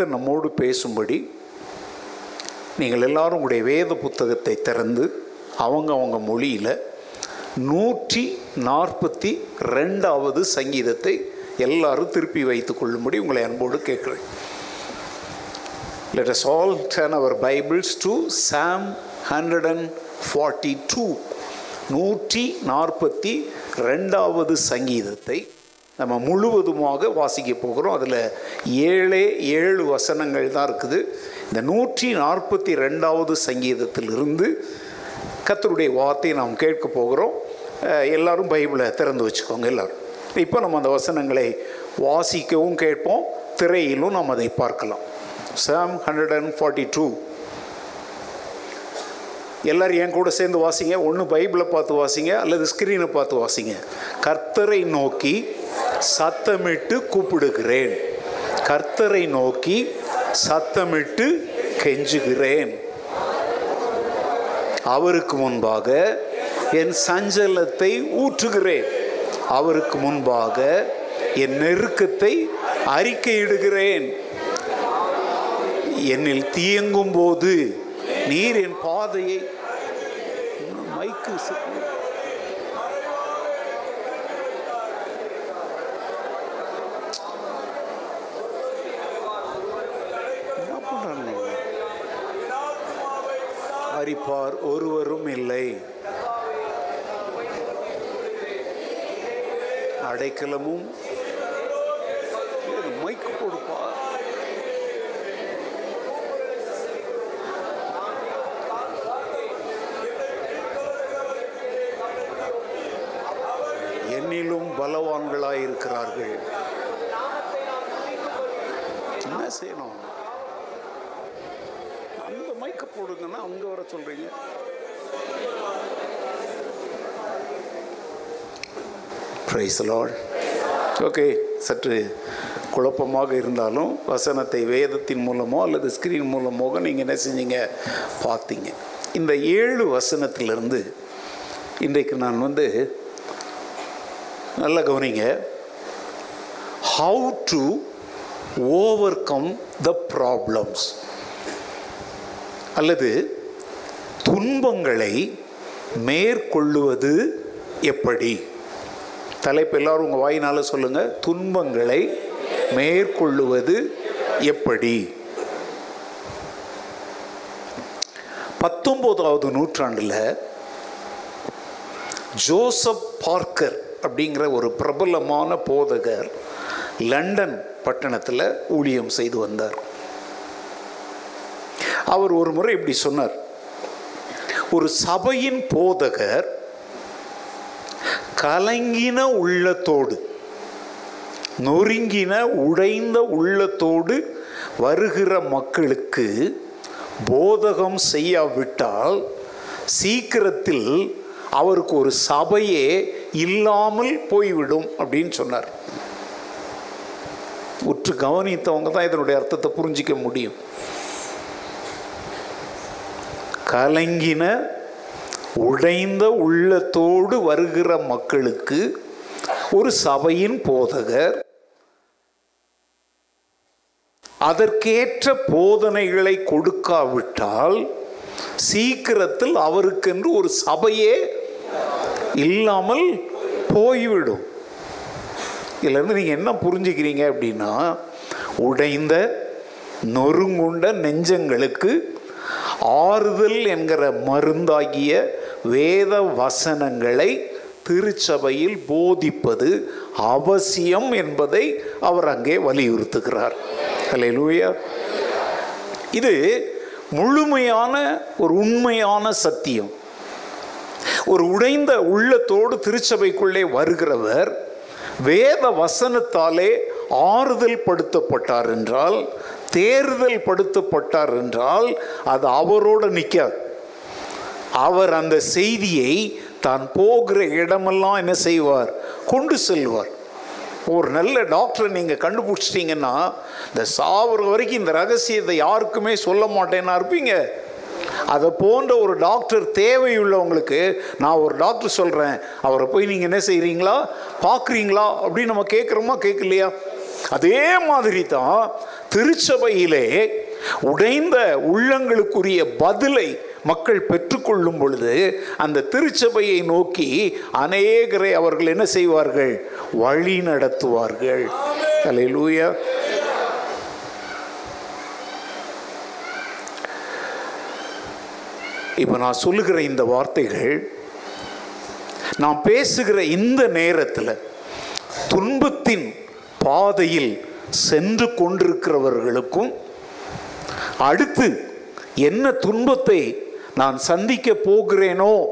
இந்த நம்மோடு பேசும்படி நீங்கள் எல்லாரும் உங்களுடைய வேத புத்தகத்தை திறந்து அவங்க அவங்க மொழியில் நூற்றி நாற்பத்தி ரெண்டாவது சங்கீதத்தை எல்லாரும் திருப்பி வைத்துக் கொள்ளும்படி உங்களை அன்போடு கேட்குறேன். Let us all turn our Bibles to Psalm 142 நூற்றி நாற்பத்தி ரெண்டாவது சங்கீதத்தை நம்ம முழுவதுமாக வாசிக்க போகிறோம். அதில் ஏழே ஏழு வசனங்கள் தான் இருக்குது. இந்த நூற்றி நாற்பத்தி ரெண்டாவது சங்கீதத்திலிருந்து கத்தருடைய வார்த்தையை நாம் கேட்க போகிறோம். எல்லாரும் பைபிளை திறந்து வச்சுக்கோங்க எல்லோரும். இப்போ நம்ம அந்த வசனங்களை வாசிக்கவும் கேட்போம். திரையிலும் நாம் அதை பார்க்கலாம். Psalm hundred and forty two எல்லோரும் என் கூட சேர்ந்து வாசிங்க. ஒன்று பைபிளை பார்த்து வாசிங்க அல்லது ஸ்க்ரீனை பார்த்து வாசிங்க. கர்த்தரை நோக்கி சத்தமிட்டு கூப்பிடுகிறேன். கர்த்தரை நோக்கி சத்தமிட்டு கெஞ்சுகிறேன். அவருக்கு முன்பாக என் சஞ்சலத்தை ஊற்றுகிறேன். அவருக்கு முன்பாக என் நெருக்கத்தை அறிக்கையிடுகிறேன். என்னில் தீயங்கும் போது நீர் என் பாதையை மைக்கு சி- என்ன பண்றாங்க இவங்க? அரிப்பார் ஒருவரும் இல்லை. அடைக்கலமும் மைக்கு கொடுப்பார். என்னிலும் பலவான்களாயிருக்கிறார்கள். என்ன செய்யணும்? போடுங்கன்னா அங்க வர சொல்றீங்க. பிரைஸ் லார்ட் ஓகே சற்று குழப்பமாக இருந்தாலும் வசனத்தை வேதத்தின் மூலமோ அல்லது ஸ்கிரீன் மூலமோ நீங்கள் என்ன செஞ்சீங்க? பார்த்தீங்க. இந்த ஏழு வசனத்திலிருந்து இன்றைக்கு நான் வந்து நல்லா கவனிங்க. How to overcome the problems அல்லது துன்பங்களை மேற்கொள்ளுவது எப்படி? தலைப்பு எல்லாரும் உங்கள் வாயினால் சொல்லுங்கள் துன்பங்களை மேற்கொள்ளுவது எப்படி? பத்தொம்போதாவது நூற்றாண்டில் ஜோசப் பார்க்கர் அப்படிங்கிற ஒரு பிரபலமான போதகர் லண்டன் பட்டணத்தில் ஊழியம் செய்து வந்தார். அவர் ஒரு முறை இப்படி சொன்னார். ஒரு சபையின் போதகர் கலங்கின உள்ளத்தோடு நொறுங்கின உடைந்த உள்ளத்தோடு வருகிற மக்களுக்கு போதகம் செய்யாவிட்டால் சீக்கிரத்தில் அவருக்கு ஒரு சபையே இல்லாமல் போய்விடும் அப்படின்னு சொன்னார். உற்று கவனித்தவங்க தான் இதனுடைய அர்த்தத்தை புரிஞ்சிக்க முடியும். கலங்கின உடைந்த உள்ளத்தோடு வருகிற மக்களுக்கு ஒரு சபையின் போதகர். அதற்கேற்ற போதனைகளை கொடுக்காவிட்டால் சீக்கிரத்தில் அவருக்கென்று ஒரு சபையே இல்லாமல் போய்விடும். இதுலேருந்து நீங்கள் என்ன புரிஞ்சுக்கிறீங்க அப்படின்னா உடைந்த நொறுங்குண்ட நெஞ்சங்களுக்கு ஆறுதல் என்கிற மருந்தாகிய வேத வசனங்களை திருச்சபையில் போதிப்பது அவசியம் என்பதை அவர் அங்கே வலியுறுத்துகிறார். அல்லேலூயா இது முழுமையான ஒரு உண்மையான சத்தியம். ஒரு உடைந்த உள்ளத்தோடு திருச்சபைக்குள்ளே வருகிறவர் வேத வசனத்தாலே ஆறுதல் படுத்தப்பட்டார் என்றால் தேர்தல் படுத்தப்பட்டார் என்றால் அது அவரோட நிற்காது அவர் அந்த செய்தியை தான் போகிற இடமெல்லாம் என்ன செய்வார்? கொண்டு செல்வார். ஒரு நல்ல டாக்டரை நீங்கள் கண்டுபிடிச்சிட்டிங்கன்னா இந்த சாவர வரைக்கும் இந்த ரகசியத்தை யாருக்குமே சொல்ல மாட்டேன்னா இருப்பீங்க. அதை போன்ற ஒரு டாக்டர் தேவையுள்ளவங்களுக்கு நான் ஒரு டாக்டர் சொல்கிறேன் அவரை போய் நீங்கள் என்ன செய்கிறீங்களா பார்க்குறீங்களா? அப்படின்னு நம்ம கேட்குறோமா கேட்கலையா அதே மாதிரி தான் திருச்சபையிலே உடைந்த உள்ளங்களுக்குரிய பதிலை மக்கள் பெற்றுக்கொள்ளும் பொழுது அந்த திருச்சபையை நோக்கி அநேகரை அவர்கள் என்ன செய்வார்கள்? வழி நடத்துவார்கள். அல்லேலூயா இப்போ நான் சொல்லுகிற இந்த வார்த்தைகள் நான் பேசுகிற இந்த நேரத்தில் துன்பத்தின் பாதையில் சென்று கொண்டிருக்கிறவர்களுக்கும் அடுத்து என்ன துன்பத்தை நான் சந்திக்க போகிறேனோ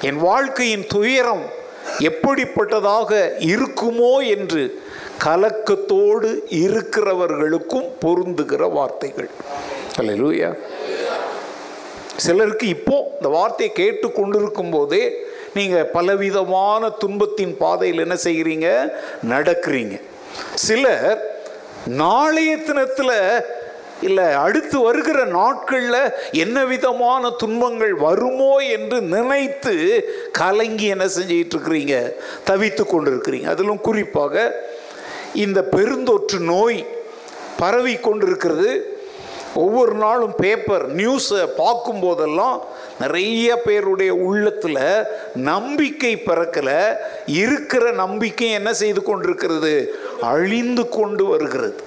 என் வாழ்க்கையின் துயரம் எப்படிப்பட்டதாக இருக்குமோ என்று கலக்கத்தோடு இருக்கிறவர்களுக்கும் பொருந்துகிற வார்த்தைகள். அல்லேலூயா. சிலருக்கு இப்போ இந்த வார்த்தையை கேட்டு கொண்டிருக்கும் போதே நீங்கள் பலவிதமான துன்பத்தின் பாதையில் என்ன செய்கிறீங்க? நடக்கிறீங்க. சிலர் நாளைய தினத்தில் இல்லை அடுத்து வருகிற நாட்களில் என்ன விதமான துன்பங்கள் வருமோ என்று நினைத்து கலங்கி என்ன செஞ்சிட்டு இருக்கிறீங்க? தவித்து கொண்டிருக்கிறீங்க. அதிலும் குறிப்பாக இந்த பெருந்தொற்று நோய் பரவி கொண்டிருக்கிறது. ஒவ்வொரு நாளும் பேப்பர் நியூஸை பார்க்கும் போதெல்லாம் நிறைய பேருடைய உள்ளத்தில் நம்பிக்கை பிறக்கலை. இருக்கிற நம்பிக்கை என்ன செய்து கொண்டிருக்கிறது? அழிந்து கொண்டு வருகிறது.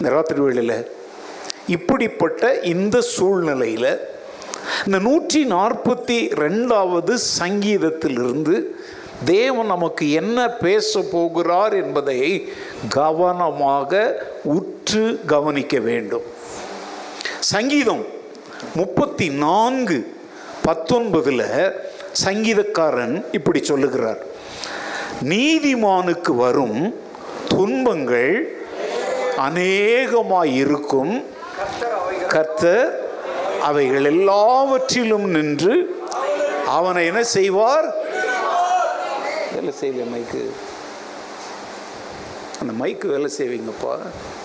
இந்த ராத்திரி வேளையில் இப்படிப்பட்ட இந்த சூழ்நிலையில் இந்த நூற்றி நாற்பத்தி ரெண்டாவது சங்கீதத்திலிருந்து தேவன் நமக்கு என்ன பேச போகிறார் என்பதை கவனமாக உற்று கவனிக்க வேண்டும். சங்கீதம் முப்பத்தி நான்கு பத்தொன்பதில் சங்கீதக்காரன் இப்படி சொல்லுகிறார். நீதிமானுக்கு வரும் துன்பங்கள் அநேகமாய் இருக்கும் கர்த்தர் அவைகள் எல்லாவற்றிலும் நின்று அவனை என்ன செய்வார்? வேலை செய்யல மைக்கு. அந்த மைக்கு வேலை செய்வீங்கப்பா.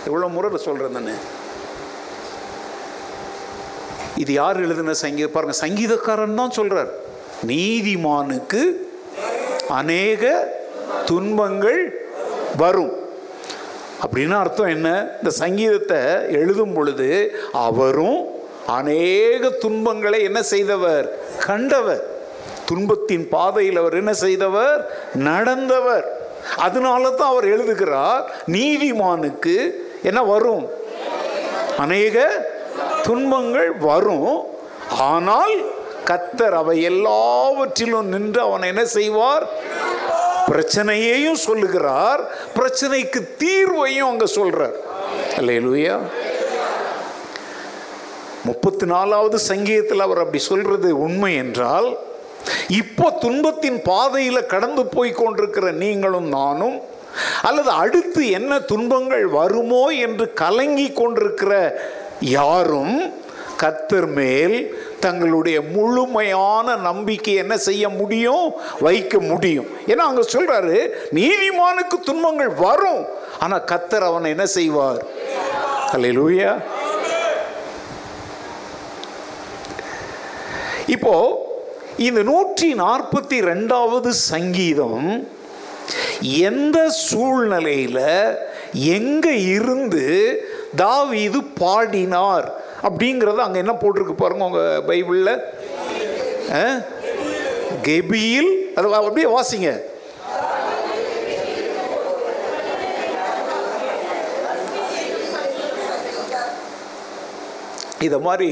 எவ்வளோ முறை சொல்கிறேன் தானே. இது யார் எழுதின சங்கீத பாருங்க சங்கீதக்காரன் தான் சொல்றார். நீதிமானுக்கு அநேக துன்பங்கள் வரும். அப்படின்னு அர்த்தம் என்ன? இந்த சங்கீதத்தை எழுதும் பொழுது அவரும் அநேக துன்பங்களை என்ன செய்தவர்? கண்டவர். துன்பத்தின் பாதையில் அவர் என்ன செய்தவர்? நடந்தவர். அதனால தான் அவர் எழுதுகிறார் நீதிமானுக்கு என்ன வரும்? அநேக துன்பங்கள் வரும். ஆனால் கத்தர் அவை எல்லாவற்றிலும் நின்று அவன் என்ன செய்வார்? பிரச்சனையையும் சொல்லுகிறார். பிரச்சனைக்கு தீர்வையும் அங்க சொல்றார். அல்லேலூயா. முப்பத்தி நாலாவது சங்கீதத்தில் அவர் அப்படி சொல்றது உண்மை என்றால் இப்போ துன்பத்தின் பாதையில் கடந்து போய் கொண்டிருக்கிற நீங்களும் நானும் அல்லது அடுத்து என்ன துன்பங்கள் வருமோ என்று கலங்கி கொண்டிருக்கிற யாரும் கத்தர் மேல் தங்களுடைய முழுமையான நம்பிக்கை என்ன செய்ய முடியும்? வைக்க முடியும். ஏன்னா அங்க சொல்றாரு நீதிமானுக்கு துன்பங்கள் வரும் ஆனா கத்தர் அவனை என்ன செய்வார்? அல்லேலூயா இப்போ இந்த நூற்றி நாற்பத்தி ரெண்டாவது சங்கீதம் எந்த சூழ்நிலையில் எங்க இருந்து தாவீது பாடினார். அப்படிங்கிறது அங்கே என்ன போட்டிருக்கு பாருங்க உங்கள் பைபிளில். கெபியில் அது அப்படியே வாசிங்க. இதை மாதிரி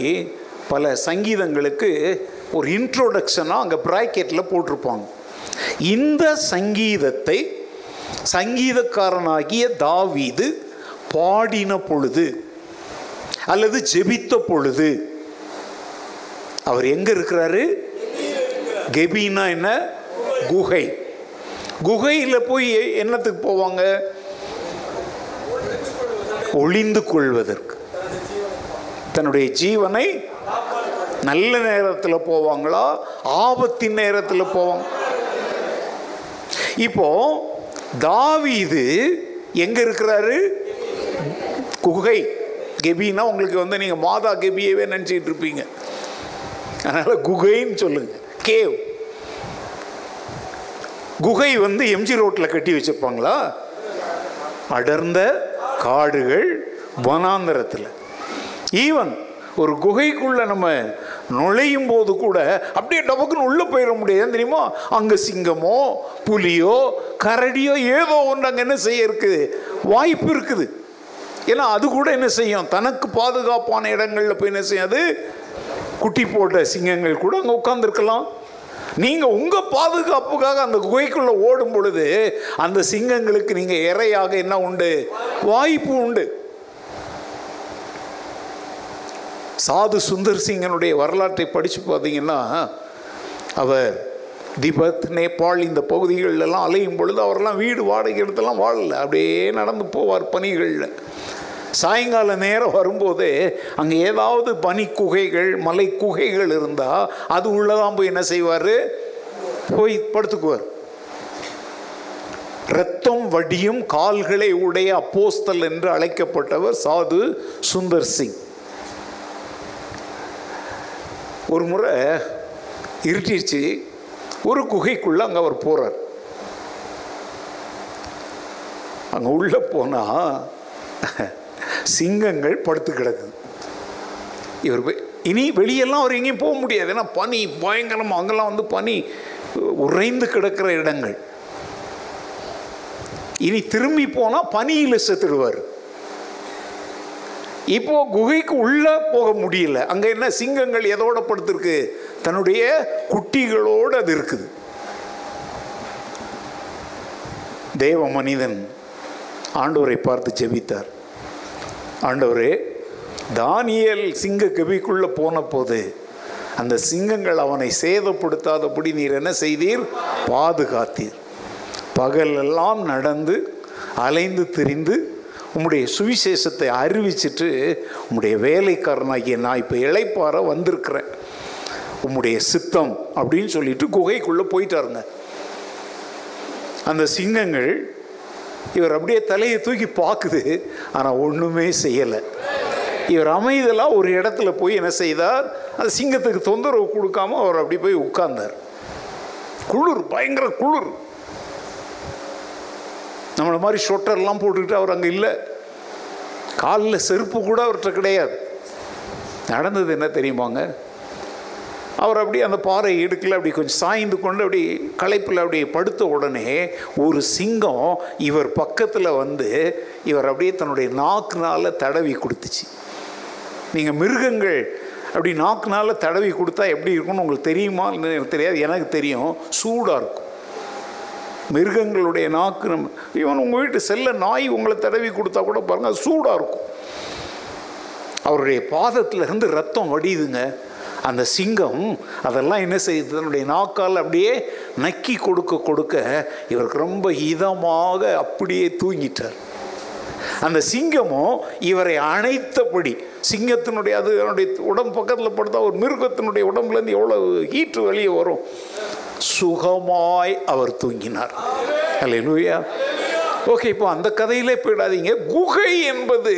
பல சங்கீதங்களுக்கு ஒரு இன்ட்ரோடக்ஷனாக அங்கே ப்ராக்கெட்டில் போட்டிருப்பாங்க. இந்த சங்கீதத்தை சங்கீதக்காரனாகிய தாவீது பாடின பொழுது அல்லது ஜெபித்த பொழுது அவர் எங்க இருக்கிறாரு? கெபின்னா என்ன? குகை. குகையில் போய் என்னத்துக்கு போவாங்க? ஒளிந்து கொள்வதற்கு. தன்னுடைய ஜீவனை நல்ல நேரத்தில் போவாங்களா? ஆபத்தின் நேரத்தில் போவாங்க. இப்போ இது எங்க இருக்கிறாரு? குகை கெபின்னா உங்களுக்கு வந்து நீங்கள் மாதா கெபியவே நினச்சிக்கிட்டு இருப்பீங்க. அதனால் குகைன்னு சொல்லுங்கள் கேவ். குகை வந்து எம்ஜி ரோட்டில் கட்டி வச்சிருப்பாங்களா? அடர்ந்த காடுகள் வனாந்தரத்தில். ஈவன் ஒரு குகைக்குள்ளே நம்ம நுழையும் போது கூட அப்படியே டபக்குன்னு உள்ளே போயிட முடியாது. தெரியுமா? அங்கே சிங்கமோ புலியோ கரடியோ ஏதோ ஒன்று அங்கே என்ன செய்ய இருக்குது? வாய்ப்பு இருக்குது. ஏன்னா அது கூட என்ன செய்யும்? தனக்கு பாதுகாப்பான இடங்களில் போய் என்ன செய்யும்? அது குட்டி போட்ட சிங்கங்கள் கூட அங்கே உட்காந்துருக்கலாம் நீங்கள் உங்கள் பாதுகாப்புக்காக அந்த குகைக்குள்ளே ஓடும் பொழுது அந்த சிங்கங்களுக்கு நீங்கள் இறையாக என்ன உண்டு? வாய்ப்பு உண்டு. சாது சுந்தர் சிங்கனுடைய வரலாற்றை படித்து பார்த்தீங்கன்னா அவர் திபத் நேபாள் இந்த பகுதிகளெல்லாம் அலையும் பொழுது அவரெல்லாம் வீடு வாடகை எடுத்துலாம் வாழலை. அப்படியே நடந்து போவார் பனிகளில் சாயங்கால நேரம் வரும்போது அங்கே ஏதாவது பனி குகைகள் மலை குகைகள் இருந்தால் அது உள்ளதான் போய் என்ன செய்வார்? போய் படுத்துக்குவார். ரத்தம் வடியும் கால்களை உடைய அப்போஸ்தல் என்று அழைக்கப்பட்டவர் சாது சுந்தர் சிங். ஒரு முறை இருட்டிடுச்சு ஒரு குகைக்குள்ள அங்கே அவர் போகிறார் அங்கே உள்ளே போனால் சிங்கங்கள் படுத்து கிடக்குது இவர் போய் இனி வெளியெல்லாம் அவர் எங்கேயும் போக முடியாது. ஏன்னா பனி பயங்கரமாக அங்கெல்லாம் வந்து பனி உறைந்து கிடக்கிற இடங்கள். இனி திரும்பி போனால் பனியில் செத்துடுவார். இப்போ குகைக்கு உள்ளே போக முடியல. அங்கே என்ன சிங்கங்கள் எதோட படுத்திருக்கு? தன்னுடைய குட்டிகளோடு அது இருக்குது. தேவ மனிதன் ஆண்டவரை பார்த்து ஜெபித்தார். ஆண்டவரே தானியல் சிங்க கவிக்குள்ளே போன போது அந்த சிங்கங்கள் அவனை சேதப்படுத்தாதபடி நீர் என்ன செய்தீர்? பாதுகாத்தீர். பகலெல்லாம் நடந்து அலைந்து திரிந்து உம்முடைய சுவிசேஷத்தை அறிவிச்சிட்டு உம்முடைய வேலைக்காரனாகிய நான் இப்போ இழைப்பார வந்திருக்கிறேன். உம்முடைய சித்தம் அப்படின்னு சொல்லிட்டு குகைக்குள்ளே போயிட்டாருங்க. அந்த சிங்கங்கள் இவர் அப்படியே தலையை தூக்கி பார்க்குது. ஆனால் ஒன்றுமே செய்யலை. இவர் அமைதலாக ஒரு இடத்துல போய் என்ன செய்தார்? அந்த சிங்கத்துக்கு தொந்தரவு கொடுக்காம அவர் அப்படி போய் உட்கார்ந்தார். குளிர் பயங்கர குளிர். நம்மளை மாதிரி ஷொட்டர்லாம் போட்டுக்கிட்டு அவர் அங்கே இல்லை. காலில் செருப்பு கூட அவர்கிட்ட கிடையாது. நடந்தது என்ன தெரியுமாங்க? அவர் அப்படியே அந்த பாறை இடுக்கில் அப்படி கொஞ்சம் சாய்ந்து கொண்டு அப்படி களைப்பில் அப்படி படுத்த உடனே ஒரு சிங்கம் இவர் பக்கத்தில் வந்து இவர் அப்படியே தன்னுடைய நாக்குனால் தடவி கொடுத்துச்சு. நீங்கள் மிருகங்கள் அப்படி நாக்குனால் தடவி கொடுத்தா எப்படி இருக்கும்னு உங்களுக்கு தெரியுமா? எனக்கு தெரியாது. எனக்கு தெரியும். சூடாக இருக்கும். மிருகங்களுடைய நாக்கு நம்ம ஈவன் உங்கள் வீட்டு செல்ல நாய் உங்களை தடவி கொடுத்தா கூட பாருங்கள் அது சூடாக இருக்கும். அவருடைய பாதத்துல இருந்து ரத்தம் வடியுதுங்க. அந்த சிங்கம் அதெல்லாம் என்ன செய்யுது? தன்னுடைய நாக்கால் அப்படியே நக்கி கொடுக்க கொடுக்க இவருக்கு ரொம்ப இதமாக அப்படியே தூங்கிட்டார். அந்த சிங்கமும் இவரை அணைத்தபடி சிங்கத்தினுடைய அது அதனுடைய உடம்பு பக்கத்தில் படுத்தா ஒரு மிருகத்தினுடைய உடம்புலேருந்து எவ்வளோ ஹீட்டு வெளியே வரும். சுகமாய் அவர் தூங்கினார். அல்லேலூயா ஓகே இப்போ அந்த கதையிலே போயிடாதீங்க. குகை என்பது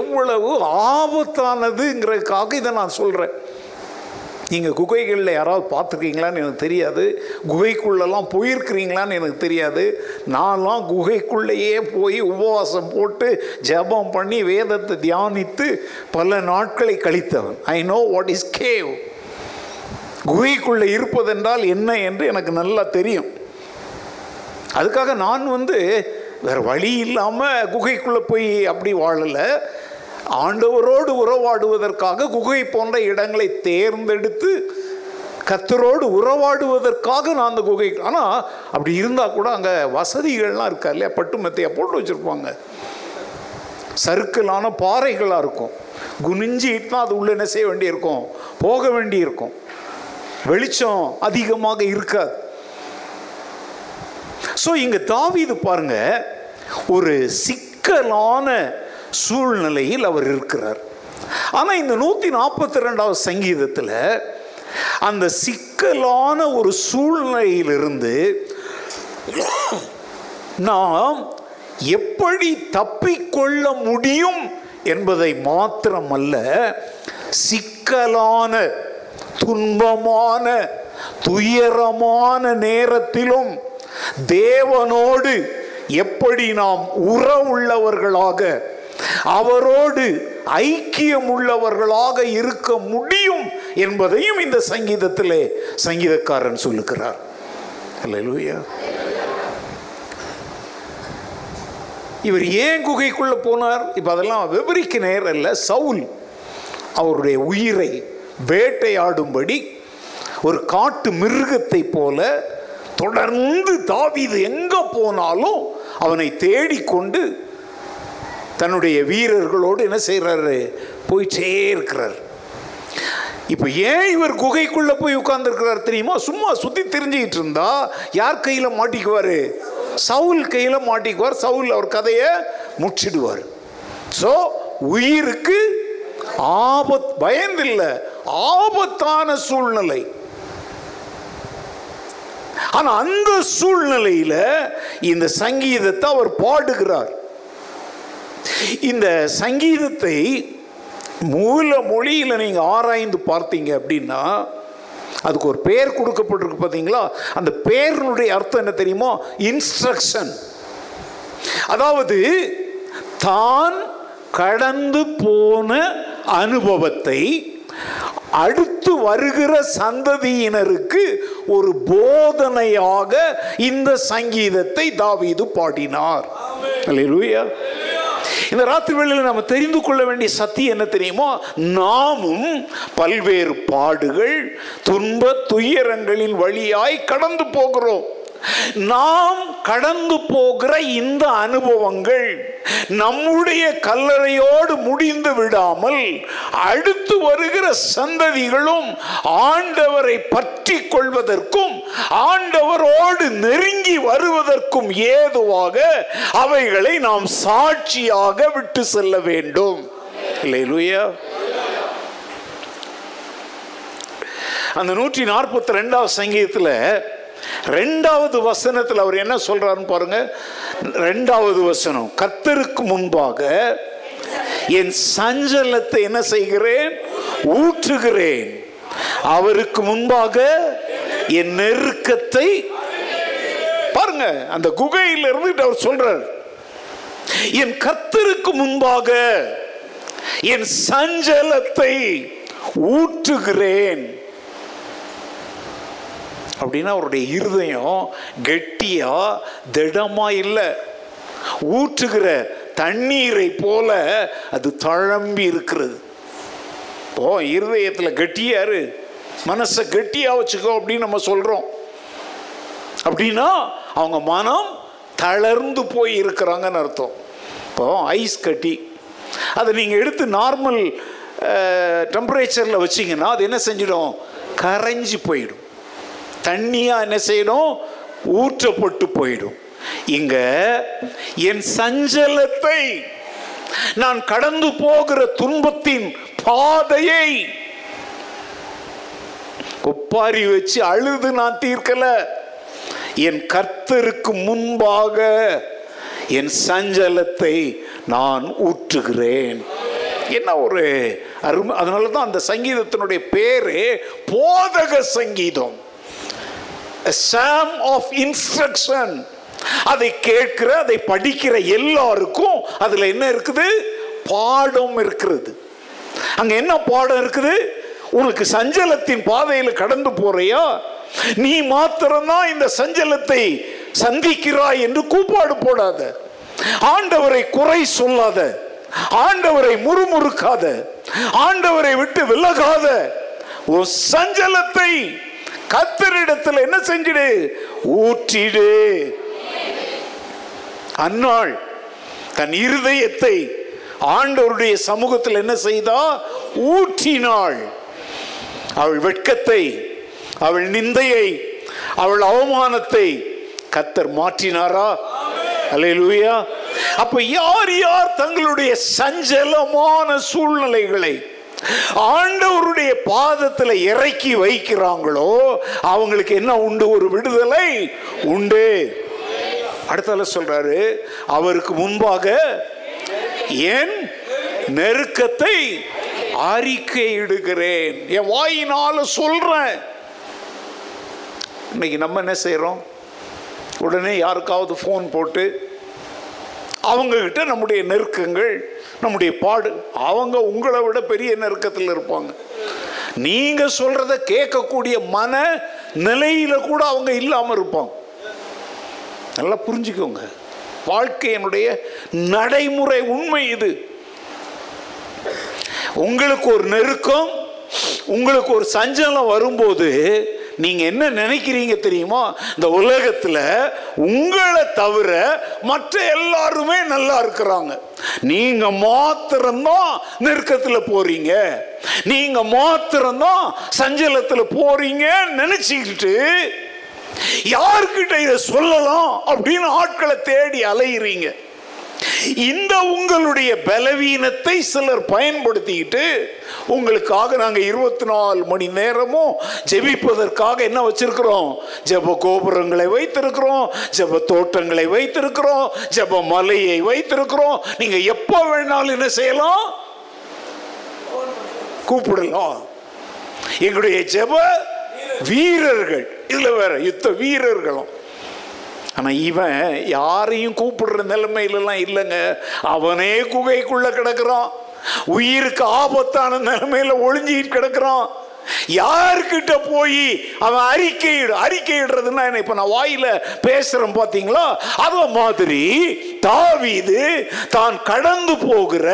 எவ்வளவு ஆபத்தானதுங்கிறதுக்காக இதை நான் சொல்கிறேன் நீங்கள் குகைகளில் யாராவது பார்த்துருக்கீங்களான்னு எனக்கு தெரியாது. குகைக்குள்ளெல்லாம் போயிருக்கிறீங்களான்னு எனக்கு தெரியாது. நான்லாம் குகைக்குள்ளேயே போய் உபவாசம் போட்டு ஜெபம் பண்ணி வேதத்தை தியானித்து பல நாட்களை கழித்தவன். I know what is cave குகைக்குள்ளே இருப்பதென்றால் என்ன என்று எனக்கு நல்லா தெரியும். அதுக்காக நான் வந்து வேறு வழி இல்லாமல் குகைக்குள்ளே போய் அப்படி வாழலை. ஆண்டவரோடு உறவாடுவதற்காக குகை போன்ற இடங்களை தேர்ந்தெடுத்து கத்தரோடு உறவாடுவதற்காக நான் அந்த குகை ஆனால் அப்படி இருந்தால் கூட அங்கே வசதிகள்லாம் இருக்கா இல்லையா? பட்டு மெத்தையாக போட்டு வச்சுருப்பாங்க. சருக்கலான பாறைகளாக இருக்கும். குனிஞ்சிட்டுனா அது உள்ள என்ன செய்ய வேண்டியிருக்கும்? போக வேண்டியிருக்கும். வெளிச்சம் அதிகமாக இருக்காது. ஸோ இங்கே தாவிது பாருங்க ஒரு சிக்கலான சூழ்நிலையில் அவர் இருக்கிறார். ஆனால் இந்த நூற்றி நாற்பத்தி ரெண்டாவது சங்கீதத்தில் அந்த சிக்கலான ஒரு சூழ்நிலையிலிருந்து நாம் எப்படி தப்பிக்கொள்ள முடியும் என்பதை மாத்திரமல்ல சிக்கலான துன்பமான துயரமான நேரத்திலும் தேவனோடு எப்படி நாம் உறவுள்ளவர்களாக அவரோடு ஐக்கியம் உள்ளவர்களாக இருக்க முடியும் என்பதையும் இந்த சங்கீதத்திலே சங்கீதக்காரன் சொல்லுகிறார். அல்லேலூயா. இவர் ஏன் குகைக்குள்ள போனார்? இப்ப அதெல்லாம் விவரிக்க நேரம் இல்லை. சவுல் அவருடைய உயிரை வேட்டையாடும்படி ஒரு காட்டு மிருகத்தை போல தொடர்ந்து தாவிது எங்க போனாலும் அவனை தேடிக்கொண்டு தன்னுடைய வீரர்களோடு என்ன செய்கிறாரு போயிட்டே இருக்கிறார் இப்போ ஏன் இவர் குகைக்குள்ளே போய் உட்கார்ந்துருக்கிறார் தெரியுமா? சும்மா சுற்றி தெரிஞ்சுக்கிட்டு இருந்தா யார் கையில் மாட்டிக்குவார்? சவுல் கையில் மாட்டிக்குவார். சவுல் அவர் கதையை முற்றிடுவார் ஸோ உயிருக்கு ஆபத் பயந்தில்லை. ஆபத்தான சூழ்நிலை. ஆனா அந்த சூழ்நிலையில இந்த சங்கீதத்தை அவர் பாடுகிறார். இந்த சங்கீதத்தை மூல மொழியில் நீங்க ஆராய்ந்து பார்த்தீங்க அப்படின்னா அதுக்கு ஒரு பேர் கொடுக்கப்பட்டிருக்கு பார்த்தீங்களா? அந்த பேரினுடைய அர்த்தம் என்ன தெரியுமோ? இன்ஸ்ட்ரக்ஷன் அதாவது தான் கடந்து போன அனுபவத்தை அடுத்து வருகிற சந்ததியினருக்கு ஒரு போதனையாக இந்த சங்கீதத்தை தாவீது பாடினார். இந்த ராத்திரி வேளையில் நம்ம தெரிந்து கொள்ள வேண்டிய சத்தியம் என்ன தெரியுமோ? நாமும் பல்வேறு பாடுகள் துன்ப துயரங்களின் வழியாய் கடந்து போகிறோம். நாம் கடந்து போகிற இந்த அனுபவங்கள் நம்முடைய கல்லறையோடு முடிந்து விடாமல் அடுத்து வருகிற சந்ததிகளும் ஆண்டவரை பற்றி கொள்வதற்கும் ஆண்டவரோடு நெருங்கி வருவதற்கும் ஏதுவாக அவைகளை நாம் சாட்சியாக விட்டு செல்ல வேண்டும். இல்லையா அந்த நூற்றி நாற்பத்தி ரெண்டாவது சங்கீதத்தில் ரெண்டாவது வசனத்தில் அவர் என்ன சொல்றாருன்னு பாருங்க. ரெண்டாவது வசனம் கத்தருக்கு முன்பாக என் சஞ்சலத்தை என்ன செய்கிறேன்? ஊற்றுகிறேன். அவருக்கு முன்பாக என் நெருக்கத்தை பாருங்க அந்த குகையில் இருந்துட்டு அவர் சொல்றார். என் கத்தருக்கு முன்பாக என் சஞ்சலத்தை ஊற்றுகிறேன். அப்படின்னா அவருடைய இருதயம் கெட்டியா திடமா இல்லை. ஊற்றுகிற தண்ணீரை போல அது தழம்பி இருக்கிறது. இப்போ இருதயத்தில் கெட்டியாரு மனசை கெட்டியா வச்சுக்கோ அப்படின்னு நம்ம சொல்றோம். அப்படின்னா அவங்க மனம் தளர்ந்து போய் இருக்கிறாங்கன்னு அர்த்தம். இப்போ ஐஸ் கட்டி அதை நீங்கள் எடுத்து நார்மல் டெம்பரேச்சரில் வச்சிங்கன்னா அது என்ன செஞ்சிடும்? கரைஞ்சி போயிடும். தண்ணியாக என்ன செய்யணும்? ஊற்றப்பட்டு போயிடும். இங்க என் சஞ்சலத்தை நான் கடந்து போகிற துன்பத்தின் பாதையை ஒப்பாரி வச்சு அழுது நான் தீர்க்கல. என் கர்த்தருக்கு முன்பாக என் சஞ்சலத்தை நான் ஊற்றுகிறேன். என்ன ஒரு அருமை அதனால தான் அந்த சங்கீதத்தினுடைய பேரு போதக சங்கீதம். சாம் ஆஃப் இன்ஸ்ட்ரக்ஷன் அதை கேட்கிற அதை படிக்கிற எல்லாருக்கும் அதுல என்ன இருக்குது? பாடம் இருக்கிறது. அங்க என்ன பாடம் இருக்குது? உனக்கு சஞ்சலத்தின் பாதையில் கடந்து போறியா? நீ மாத்திரம்தான் இந்த சஞ்சலத்தை சந்திக்கிறாய் என்று கூப்பாடு போடாத. ஆண்டவரை குறை சொல்லாத. ஆண்டவரை முறுமுறுக்காத. ஆண்டவரை விட்டு விலகாத. ஒரு சஞ்சலத்தை கத்தரிடத்தில் என்ன செஞ்சிடு? ஊற்றிடு. அன்னாள் தன் இருதயத்தை ஆண்டவருடைய சமூகத்தில் என்ன செய்தா? ஊற்றினாள். அவள் வெட்கத்தை அவள் நிந்தையை அவள் அவமானத்தை கத்தர் மாற்றினாரா? அல்லேலூயா அப்ப யார் யார் தங்களுடைய சஞ்சலமான சூழ்நிலைகளை ஆண்டவருடைய பாதத்தில் இறக்கி வைக்கிறாங்களோ அவங்களுக்கு என்ன உண்டு? ஒரு விடுதலை உண்டு. அடுத்தால சொல்றாரு அவருக்கு முன்பாக என் நெருக்கத்தை அறிக்கையிடுகிறேன். என் வாயினால சொல்றேன். இன்னைக்கு நம்ம என்ன செய்கிறோம் உடனே யாருக்காவது ஃபோன் போட்டு அவங்கக்கிட்ட நம்முடைய நெருக்கங்கள் நம்முடைய பாடு அவங்க உங்களை விட பெரிய நெருக்கத்தில் இருப்பாங்க. நீங்கள் சொல்கிறத கேட்கக்கூடிய மன நிலையில் கூட அவங்க இல்லாமல் இருப்பாங்க. நல்லா புரிஞ்சுக்கோங்க. வாழ்க்கையினுடைய நடைமுறை உண்மை இது. உங்களுக்கு ஒரு நெருக்கம் உங்களுக்கு ஒரு சஞ்சலம் வரும்போது நீங்க என்ன நினைக்கிறீங்க தெரியுமா இந்த உலகத்துல உங்களை தவிர மற்ற எல்லாருமே நல்லா இருக்கிறாங்க. நீங்க மாத்திரம்தான் நெருக்கத்துல போறீங்க. நீங்க மாத்திரம்தான் சஞ்சலத்துல போகிறீங்கன்னு நினைச்சுக்கிட்டு யார்கிட்ட இதை சொல்லலாம் அப்படின்னு ஆட்களை தேடி அலையிறீங்க. இந்த உங்களுடைய பலவீனத்தை சிலர் பயன்படுத்திக்கிட்டு உங்களுக்காக நாங்கள் இருபத்தி நாலு மணி நேரமும் ஜெபிப்பதற்காக என்ன வச்சிருக்கிறோம்? ஜெப கோபுரங்களை வைத்திருக்கிறோம் ஜெப தோட்டங்களை வைத்திருக்கிறோம் ஜெப மலையை வைத்திருக்கிறோம். நீங்க எப்போ வேணாலும் என்ன செய்யலாம்? கூப்பிடலாம். எங்களுடைய ஜெப வீரர்கள். இதுல வேற யுத்த வீரர்களும். ஆனால் இவன் யாரையும் கூப்பிடுற நிலைமையிலலாம் இல்லைங்க. அவனே குகைக்குள்ள கிடக்குறான். உயிருக்கு ஆபத்தான நிலைமையில் ஒளிஞ்சிட்டு கிடக்குறான். யார்கிட்ட போய் அவன் அறிக்கையிடு அறிக்கையிடுறதுன்னா என்ன? இப்ப நான் வாயில பேசுறேன் பாத்தீங்களா? அத மாதிரி தாவிது தான் கடந்து போகிற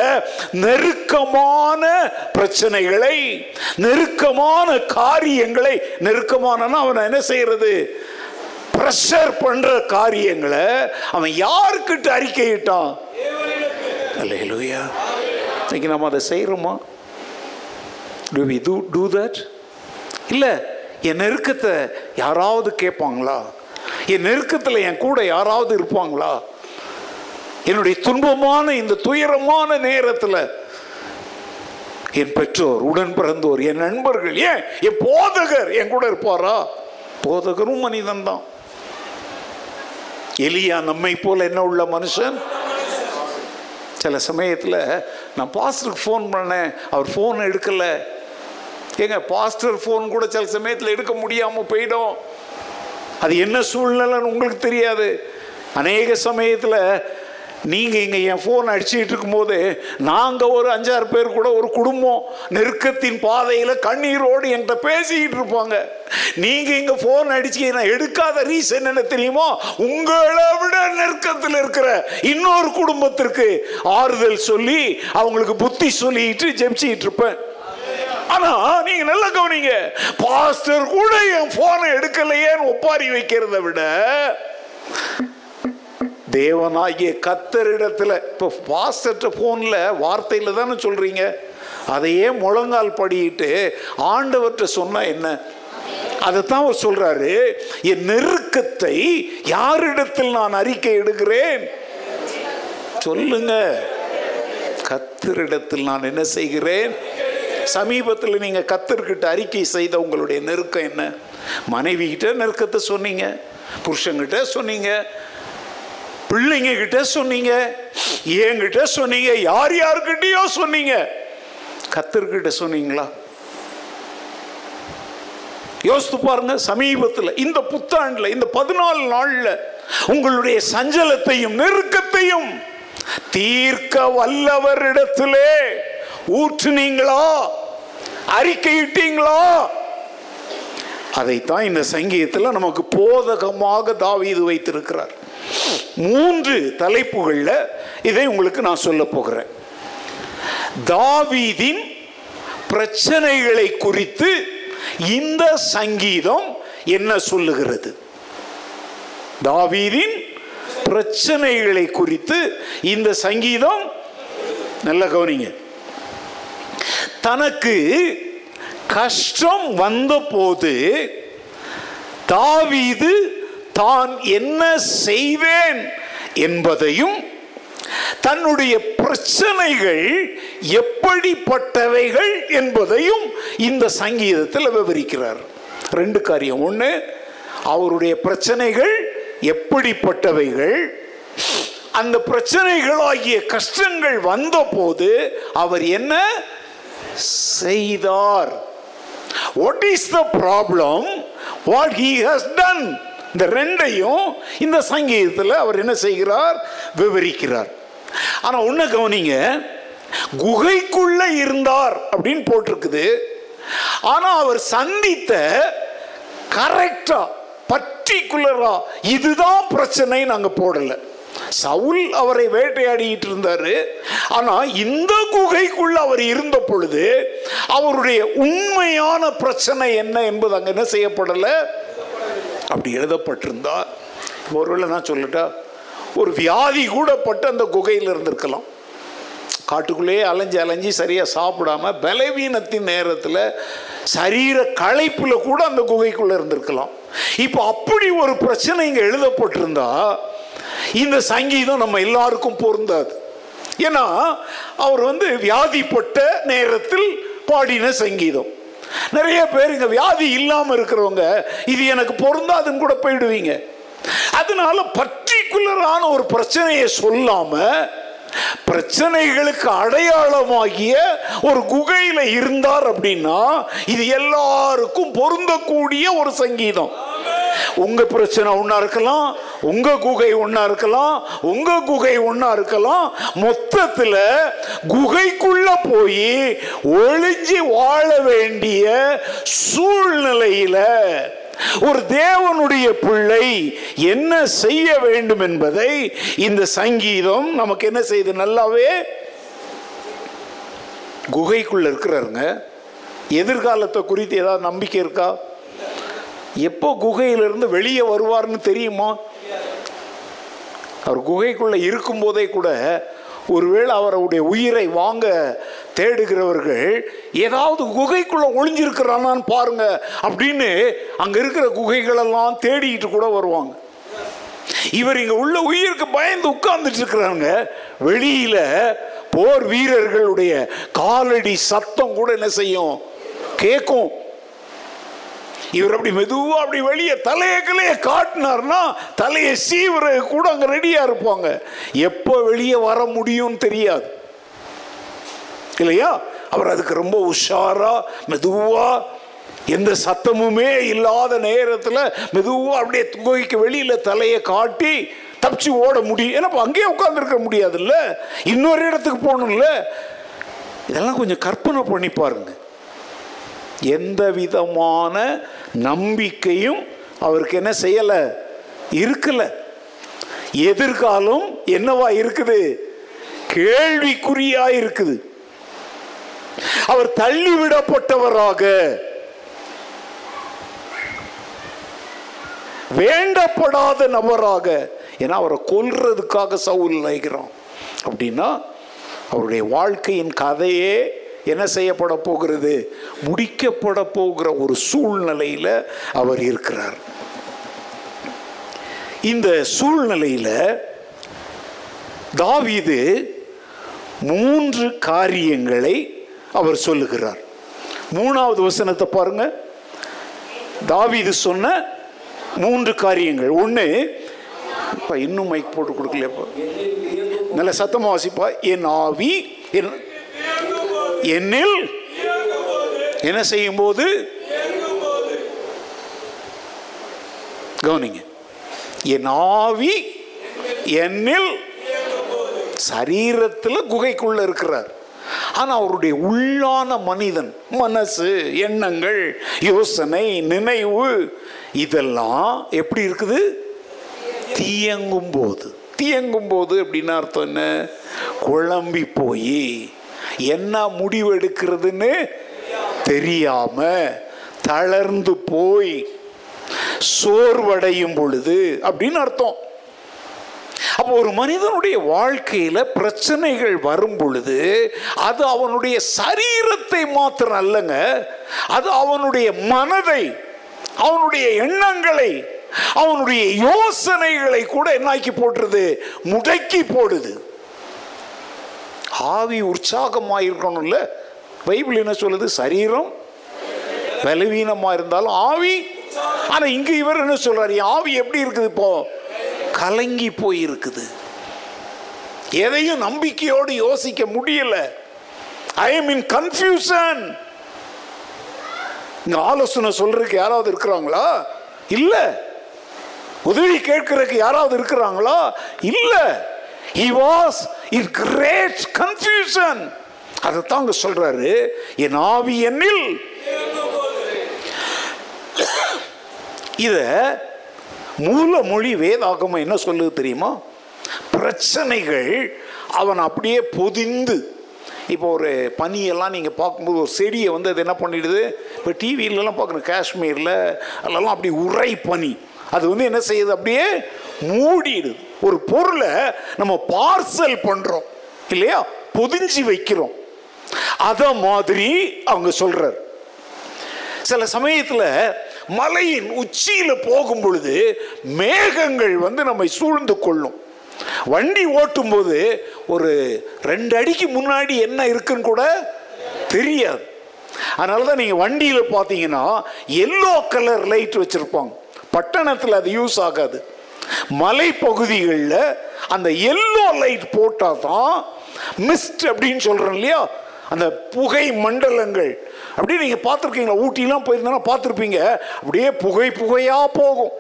நெருக்கமான பிரச்சனைகளை நெருக்கமான காரியங்களை நெருக்கமான அவன் என்ன செய்யறது? ப்ரெஷர் பண்ணுற காரியங்களை அவன் யாருக்கிட்ட அறிக்கையிட்டான்? அல்லேலூயா. இன்னைக்கு நம்ம அதை செய்கிறோமா do we do do that இல்லை என் நெருக்கத்தை யாராவது கேட்பாங்களா? என் நெருக்கத்தில் என் கூட யாராவது இருப்பாங்களா? என்னுடைய துன்பமான இந்த துயரமான நேரத்தில் என் பெற்றோர் உடன் பிறந்தோர் என் நண்பர்கள் ஏன்? என் போதகர் என் கூட இருப்பாரா? போதகரும் மனிதன் தான் எலியா நம்மை போல என்ன உள்ள மனுஷன்? சில சமயத்தில் நான் பாஸ்டருக்கு ஃபோன் பண்ணேன் அவர் ஃபோன் எடுக்கலை. ஏங்க பாஸ்டர் ஃபோன் கூட சில சமயத்தில் எடுக்க முடியாமல் போயிடும். அது என்ன சூழ்நிலைன்னு உங்களுக்கு தெரியாது. அநேக சமயத்தில் நீங்கள் இங்கே என் ஃபோன் அடிச்சுக்கிட்டு இருக்கும்போது நாங்கள் ஒரு அஞ்சாறு பேர் கூட ஒரு குடும்பம் நெருக்கத்தின் பாதையில் கண்ணீரோடு என்கிட்ட பேசிக்கிட்டு இருப்பாங்க. நீங்கள் இங்கே ஃபோன் அடிச்சு நான் எடுக்காத ரீசன் என்ன தெரியுமோ? உங்களை விட நெருக்கத்தில் இருக்கிற இன்னொரு குடும்பத்திற்கு ஆறுதல் சொல்லி அவங்களுக்கு புத்தி சொல்லிட்டு ஜெபிச்சிக்கிட்டு இருப்பேன். ஆனா நீங்க நல்லா கவனிங்க பாஸ்டர் கூட என் போனை எடுக்கலையேன்னு ஒப்பாரி வைக்கிறத விட தேவனாகிய கத்தரிடத்தில் இப்போ பாஸ்டர்ட்ட ஃபோனில் வார்த்தையில் தானே சொல்கிறீங்க அதையே முழங்கால் படியிட்டு ஆண்டவர்கிட்ட சொன்னால் என்ன? அதைத்தான் அவர் சொல்கிறாரு என் நெருக்கத்தை யாரிடத்தில் நான் அறிக்கை எடுக்கிறேன்? சொல்லுங்க. கத்தரிடத்தில் நான் என்ன செய்கிறேன்? சமீபத்தில் நீங்கள் கத்தர்கிட்ட அறிக்கை செய்த உங்களுடைய நெருக்கம் என்ன? மனைவி கிட்ட நெருக்கத்தை சொன்னீங்க புருஷங்கிட்ட சொன்னீங்க பிள்ளைங்க கிட்ட சொன்னீங்க என்கிட்ட சொன்னீங்க யார் யாருக்கிட்டயோ சொன்னீங்க. கத்தர்கிட்ட சொன்னீங்களா? யோசித்து பாருங்க சமீபத்தில் இந்த புத்தாண்டில் இந்த பதினாலு நாளில் உங்களுடைய சஞ்சலத்தையும் நெருக்கத்தையும் தீர்க்க வல்லவரிடத்திலே ஊற்றுனீங்களா? அறிக்கையிட்டீங்களா? அதைத்தான் இந்த சங்கீதத்தில் நமக்கு போதகமாக தாவீது வைத்திருக்கிறார். மூன்று தலைப்புகளில் இதை உங்களுக்கு நான் சொல்ல போகிறேன். தாவீதின் பிரச்சனைகளை குறித்து இந்த சங்கீதம் என்ன சொல்லுகிறது? தாவீதின் பிரச்சனைகளை குறித்து இந்த சங்கீதம் நல்ல கவனிங்க. தனக்கு கஷ்டம் வந்தபோது தாவீது தான் என்ன செய்வேன் என்பதையும் தன்னுடைய பிரச்சனைகள் எப்படிப்பட்டவைகள் என்பதையும் இந்த சங்கீதத்தில் விவரிக்கிறார். ரெண்டு காரியம். ஒன்று அவருடைய பிரச்சனைகள் எப்படிப்பட்டவைகள் அந்த பிரச்சனைகளாகிய கஷ்டங்கள் வந்தபோது அவர் என்ன செய்தார். What is the problem what he has done இந்த ரெண்டையும் இந்த சங்கீதத்தில் அவர் என்ன செய்கிறார்? விவரிக்கிறார். ஆனால் ஒன்று கவனிங்க. குகைக்குள்ள இருந்தார் அப்படின்னு போட்டிருக்குது. ஆனால் அவர் சந்தித்த கரெக்டா பர்டிகுலரா இதுதான் பிரச்சனை நாங்கள் போடலை. சவுல் அவரை வேட்டையாடிட்டு இருந்தாரு. ஆனா இந்த குகைக்குள்ள அவர் இருந்த பொழுது அவருடைய உண்மையான பிரச்சனை என்ன என்பது அங்க என்ன செய்யப்படல? அப்படி எழுதப்பட்டிருந்தா ஒருவேளை நான் சொல்லிட்டா ஒரு வியாதி கூட பட்டு அந்த குகையில் இருந்திருக்கலாம். காட்டுக்குள்ளேயே அலைஞ்சு அலைஞ்சு சரியாக சாப்பிடாம பலவீனத்தின் நேரத்தில் சரீர களைப்பில் கூட அந்த குகைக்குள்ளே இருந்திருக்கலாம். இப்போ அப்படி ஒரு பிரச்சனை இங்கே எழுதப்பட்டிருந்தா இந்த சங்கீதம் நம்ம எல்லாருக்கும் பொருந்தாது. ஏன்னா அவர் வந்து வியாதிப்பட்ட நேரத்தில் பாடின சங்கீதம். நிறைய பேர் இங்க வியாதி இல்லாம இருக்கிறவங்க இது எனக்கு பொருந்தாதுன்னு கூட போயிடுவீங்க. அதனால பர்டிகுலரான ஒரு பிரச்சனையை சொல்லாம பிரச்சனைகளுக்கு அடையாளமாகிய ஒரு குகையில இருந்தார் அப்படின்னா இது எல்லாருக்கும் பொருந்தக்கூடிய ஒரு சங்கீதம். உங்க பிரச்சனை ஒன்றா இருக்கலாம் உங்க குகை ஒன்றா இருக்கலாம் உங்க குகை ஒன்றா இருக்கலாம். மொத்தத்தில் குகைக்குள்ள போய் ஒளிஞ்சு வாழ வேண்டிய சூழ்நிலையில ஒரு தேவனுடைய பிள்ளை என்ன செய்ய வேண்டும் என்பதை இந்த சங்கீதம் நமக்கு என்ன செய்யுது? நல்லாவே குகைக்குள்ள இருக்கிறாருங்க. எதிர்காலத்தை குறித்து ஏதாவது நம்பிக்கை இருக்கா? எப்போ குகையிலிருந்து வெளியே வருவார்னு தெரியுமா? அவர் குகைக்குள்ள இருக்கும்போதே கூட ஒருவேளை அவருடைய உயிரை வாங்க தேடுகிறவர்கள் ஏதாவது குகைக்குள்ளே ஒளிஞ்சிருக்கிறானான்னு பாருங்க அப்படின்னு அங்கே இருக்கிற குகைகளெல்லாம் தேடிட்டு கூட வருவாங்க. இவர் இங்கே உள்ள உயிருக்கு பயந்து உட்கார்ந்துட்டு இருக்கிறாங்க வெளியில போர் வீரர்களுடைய காலடி சத்தம் கூட என்ன செய்யும்? கேட்கும். இவர் அப்படி மெதுவாக அப்படி வெளியே தலையை கிளைய காட்டினார்னா தலையை சீவுறது கூட அங்கே ரெடியாக இருப்பாங்க. எப்போ வெளியே வர முடியும்னு தெரியாது. இல்லையா? அவர் அதுக்கு ரொம்ப உஷாராக மெதுவாக எந்த சத்தமுமே இல்லாத நேரத்தில் மெதுவாக அப்படியே குகைக்கு வெளியில் தலையை காட்டி தப்பிச்சு ஓட முடியும் ஏன்னா அங்கேயே உட்காந்துருக்க முடியாதுல்ல? இன்னொரு இடத்துக்கு போகணும்ல? இதெல்லாம் கொஞ்சம் கற்பனை பண்ணி பாருங்கள் எந்த விதமான நம்பிக்கையும் அவருக்கு என்ன செய்யலை? இருக்கலை. எதிர்காலம் என்னவா இருக்குது? கேள்விக்குறியா இருக்குது. அவர் தள்ளிவிடப்பட்டவராக. வேண்டப்படாத நபராக. ஏன்னா அவரை கொல்றதுக்காக சவுல் நினைக்கிறோம் அப்படின்னா அவருடைய வாழ்க்கையின் கதையே என்ன செய்யப்பட போகிறது? முடிக்கப்பட போகிற ஒரு சூழ்நிலையில் அவர் இருக்கிறார். இந்த சூழ்நிலையில் தாவீது மூன்று காரியங்களை அவர் சொல்லுகிறார். மூணாவது வசனத்தை பாருங்க. தாவீது சொன்ன மூன்று காரியங்கள். ஒன்று இப்போ இன்னும் மைக் போட்டு கொடுக்கலையப்பா? நல்ல சத்தமாக வாசிப்பா. என் ஆவி என் என்னில் என்ன செய்யும் போது கவனிங்க. என் ஆவி என்னில் சரீரத்தில் குகைக்குள்ள இருக்கிறார். ஆனா அவருடைய உள்ளான மனிதன் மனசு எண்ணங்கள் யோசனை நினைவு இதெல்லாம் எப்படி இருக்குது? தீயங்கும் போது தீயங்கும் போது அப்படின்னு அர்த்தம் என்ன? குழம்பி போய் என்ன முடிவெடுக்கிறதுன்னு தெரியாம தளர்ந்து போய் சோர்வடையும் பொழுது அப்படின்னு அர்த்தம். அப்போ ஒரு மனிதனுடைய வாழ்க்கையில் பிரச்சனைகள் வரும் பொழுது அது அவனுடைய சரீரத்தை மாத்திரம் அல்லங்க அது அவனுடைய மனதை அவனுடைய எண்ணங்களை அவனுடைய யோசனைகளை கூட என்னாக்கி போட்டுருது முடக்கி போடுது. ஆவி உற்சாகமாக இருக்கணும்ல பைபிள் என்ன சொல்லுது? சரீரம் பலவீனமாக இருந்தாலும் ஆவி ஆனால் இங்கே இவர் என்ன சொல்கிறார் ஆவி எப்படி இருக்குது இப்போ? கலங்கி போயிருக்குது. எதையும் நம்பிக்கையோடு யோசிக்க முடியல. ஐ எம் இன் கன்ஃபியூஷன் இங்கே ஆலோசனை சொல்றதுக்கு யாராவது இருக்கிறாங்களா? இல்லை. உதவி கேட்கறதுக்கு யாராவது இருக்கிறாங்களா? இல்லை. He was in great confusion அதைத்தான் அங்க சொல்றாரு என் ஆவி என்னில் இத மூல மொழி வேதாகமம் என்ன சொல்லுது தெரியுமா? பிரச்சனைகள் அவன் அப்படியே பொதிந்து இப்போ ஒரு பனியெல்லாம் நீங்கள் பார்க்கும்போது ஒரு செடியை வந்து அது என்ன பண்ணிடுது? இப்போ டிவியிலலாம் பார்க்குறோம் காஷ்மீரில் அதெல்லாம் அப்படி உரை பனி. அது வந்து என்ன செய்யுது? அப்படியே மூடிடுது. ஒரு பொருளை நம்ம பார்சல் பண்ணுறோம் இல்லையா? பொதிஞ்சு வைக்கிறோம். அத மாதிரி அவங்க சொல்றார். சில சமயத்தில் மலையின் உச்சியில் போகும் பொழுது மேகங்கள் வந்து நம்மை சூழ்ந்து கொள்ளும். வண்டி ஓட்டும்போது ஒரு ரெண்டு அடிக்கு முன்னாடி என்ன இருக்குன்னு கூட தெரியாது. அதனால தான் நீங்கள் வண்டியில் பார்த்தீங்கன்னா எல்லோ கலர் லைட் வச்சுருப்பாங்க. பட்டணத்தில் அது யூஸ் ஆகாது. மலைப்பகுதிகளில் அந்த எல்லோ லைட் போட்டால் தான் மிஸ்ட் அப்படின்னு சொல்கிறோம் இல்லையா? அந்த புகை மண்டலங்கள். அப்படியே நீங்கள் பார்த்துருக்கீங்களா? ஊட்டிலாம் போயிருந்தா பார்த்துருப்பீங்க. அப்படியே புகை புகையாக போகும்.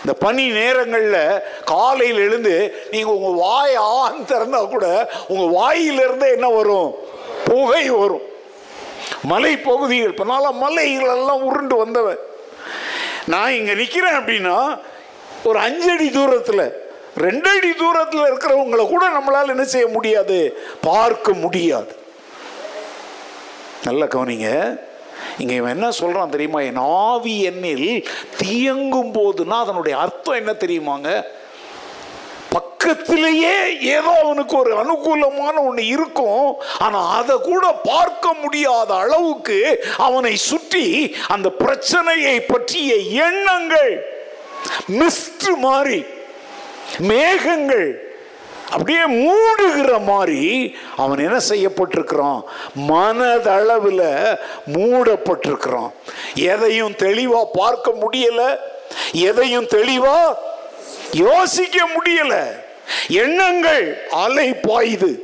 இந்த பனி நேரங்களில் காலையில் எழுந்து நீங்கள் உங்கள் வாய் ஆன் திறந்தால் கூட உங்கள் வாயிலிருந்து என்ன வரும்? புகை வரும். மலை பகுதிகள் இப்போ நாளாக உருண்டு வந்தவன். நான் இங்கே நிற்கிறேன் அப்படின்னா ஒரு அஞ்சடி தூரத்தில் ரெண்டடி தூரத்தில் இருக்கிறவங்களை கூட நம்மளால் என்ன செய்ய முடியாது? பார்க்க முடியாது. நல்ல கவனிங்க. இங்கே இவன் என்ன சொல்கிறான் தெரியுமா? என் ஆவி எண்ணில் தீயங்கும் போதுன்னா அதனுடைய அர்த்தம் என்ன தெரியுமாங்க? பக்கத்திலேயே ஏதோ அவனுக்கு ஒரு அனுகூலமான ஒன்று இருக்கும். ஆனால் அதை கூட பார்க்க முடியாத அளவுக்கு அவனை சுற்றி அந்த பிரச்சனையை பற்றிய எண்ணங்கள் மிஸ்ட் மாதிரி மேகங்கள் அப்படியே மூடுகிற மாதிரி அவன் என்ன செய்யப்பட்டிருக்கிறான்? மனதளவில் மூடப்பட்டிருக்கிறான். எதையும் தெளிவாக பார்க்க முடியல. எதையும் தெளிவாக யோசிக்க முடியல. எண்ணங்கள் அலை பாயுது